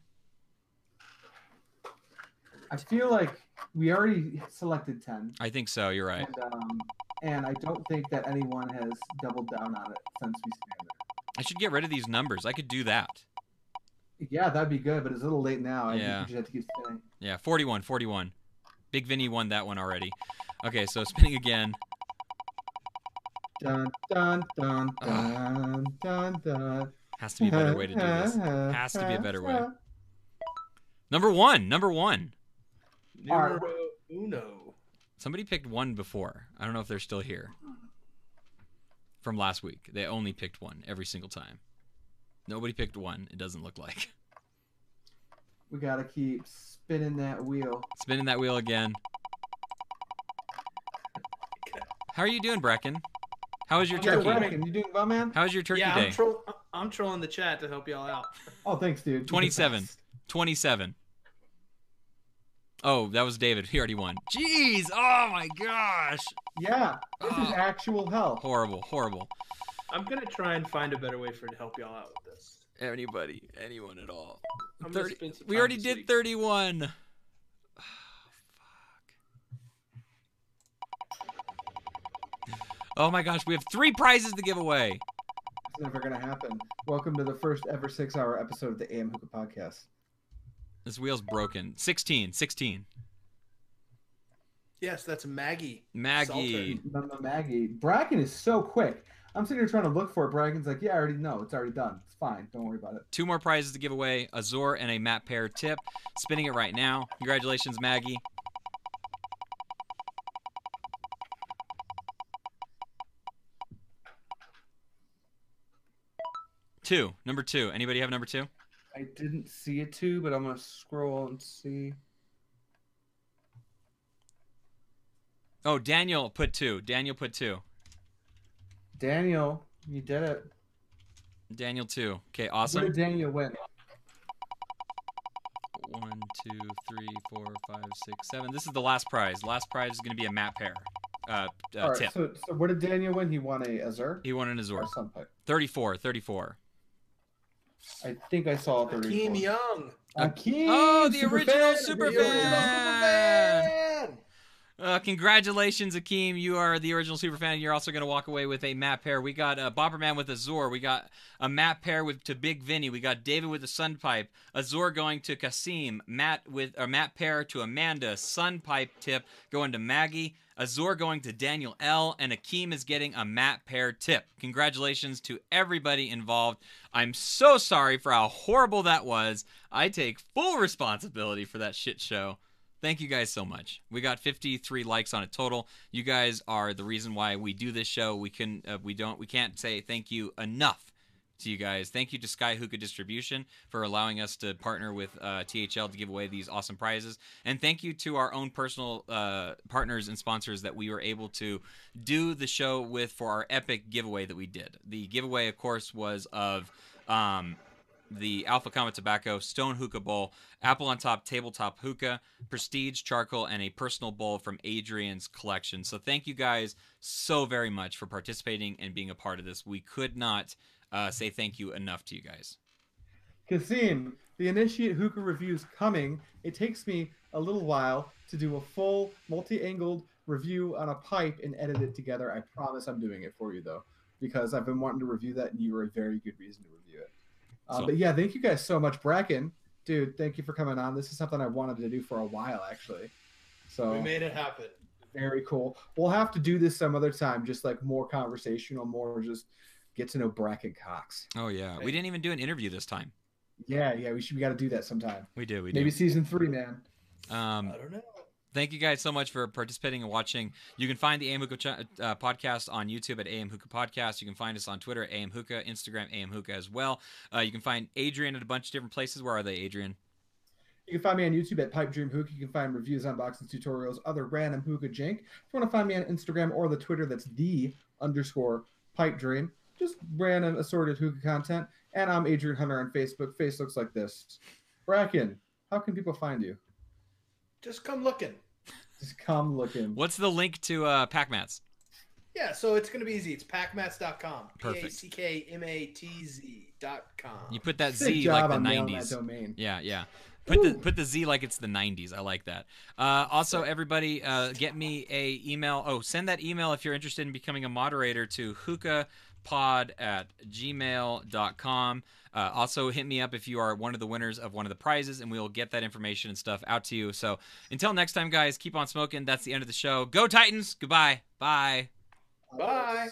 I feel like we already selected 10. I think so, you're right. And, um, and I don't think that anyone has doubled down on it since we spanned I should get rid of these numbers. I could do that. Yeah, that'd be good, but it's a little late now. I Yeah. think we just have to keep spinning. Yeah, 41, 41. Big Vinny won that one already. Okay, so spinning again. Dun, dun, dun, dun, dun, dun. Has to be a better way to do this. Has to be a better way. Number one, number one. Numero uno. Somebody picked one before. I don't know if they're still here. From last week. They only picked one every single time. Nobody picked one, it doesn't look like. We gotta keep spinning that wheel. Spinning that wheel again. How are you doing, Bracken? How was your I'm turkey? doing Bracken, you doing well, man? How was your turkey yeah, day? I'm, troll- I'm trolling the chat to help y'all out. Oh, thanks, dude. 27. 27. Oh, that was David. He already won. Jeez. Oh my gosh. Yeah, this is Oh. actual hell. Horrible. Horrible. I'm gonna try and find a better way for to help y'all out with this. Anybody. Anyone at all. I'm 30 spend some we already this did week. 31. Ah, oh my gosh, we have three prizes to give away. It's never gonna happen. Welcome to the first ever six-hour episode of the AM Hookah Podcast. This wheel's broken. 16, 16. Yes, that's Maggie. Maggie. Mama Maggie. Bracken is so quick. I'm sitting here trying to look for it. Bracken's like, yeah, I already know. It's already done. It's fine. Don't worry about it. Two more prizes to give away Azure and a Mattpear tip. Spinning it right now. Congratulations, Maggie. Two. Number two. Anybody have number two? I didn't see it too, but I'm gonna scroll and see. Oh, Daniel put two. Daniel put two. Daniel, you did it. Daniel two. Okay, awesome. did Daniel win? One, two, three, four, five, six, seven. This is the last prize. Last prize is going to be a Mattpear uh, uh, All right. tip. So, so what did Daniel win? He won a Azure He won an Azure. or Sunpipe. 34, 34. I think I saw 34. Akeem Young. Akeem, Oh, the super original fan, super the original fan. super fan. Uh, congratulations, Akeem. You are the original super fan. You're also going to walk away with a Mattpear. We got a Bobberman with Azure. We got a Mattpear with to Big Vinny. We got David with the Sun Pipe. Azure going to Kasim. Matt with a Mattpear to Amanda. Sun Pipe tip going to Maggie. Azure going to Daniel L. And Akeem is getting a Mattpear tip. Congratulations to everybody involved. I'm so sorry for how horrible that was. I take full responsibility for that shit show. Thank you guys so much. We got 53 likes on it total. You guys are the reason why we do this show. We can uh, we don't we can't say thank you enough to you guys. Thank you to Sky Hookah Distribution for allowing us to partner with uh, THL to give away these awesome prizes, and thank you to our own personal uh, partners and sponsors that we were able to do the show with for our epic giveaway that we did. The giveaway, of course, was of um, the Alpha Comet Tobacco Stone Hookah Bowl, Apple on Top Tabletop Hookah, Prestige Charcoal, and a personal bowl from Adrian's collection. So thank you guys so very much for participating and being a part of this. We could not uh, say thank you enough to you guys. Kasim, the Initiate Hookah review is coming. It takes me a little while to do a full multi-angled review on a pipe and edit it together. I promise I'm doing it for you though, because I've been wanting to review that, and you were a very good reason to review. Uh, So- but yeah, thank you guys so much, Bracken. Dude, thank you for coming on. This is something I wanted to do for a while actually. So We made it happen. very cool. We'll have to do this some other time, just like more conversational, more just get to know Bracken Cox. Oh yeah, we didn't even do an interview this time. Yeah, yeah, we should. We got to do that sometime. We did. We do. Maybe season three, man. Um, I don't know. Thank you guys so much for participating and watching. You can find the AM Hookah ch- uh, podcast on YouTube at AM Hookah Podcast. You can find us on Twitter at AM Hookah, Instagram AM Hookah as well. Uh, you can find Adrian at a bunch of different places. Where are they, Adrian? You can find me on YouTube at Pipe Dream Hook. You can find reviews, unboxings, tutorials, other random hookah jank. If you want to find me on Instagram or the Twitter, that's the underscore Pipe Dream. Just random assorted hookah content. And I'm Adrian Hunter on Facebook. Face looks like this. Bracken, how can people find you? Just come looking. Just come looking. What's the link to uh, PackMatz? Yeah, so it's gonna be easy. It's packmatz.com. P Perfect. A C K M A T Z dot com. You put that Z job like the '90s. that domain. Yeah, yeah. Put the put the Z like it's the '90s. I like that. Uh, also, everybody, uh, get me a email. Oh, send that email if you're interested in becoming a moderator to hookahpod at gmail.com. Uh, also, hit me up if you are one of the winners of one of the prizes, and we will get that information and stuff out to you. So, until next time, guys, keep on smoking. That's the end of the show. Go Titans. Goodbye. Bye. Bye.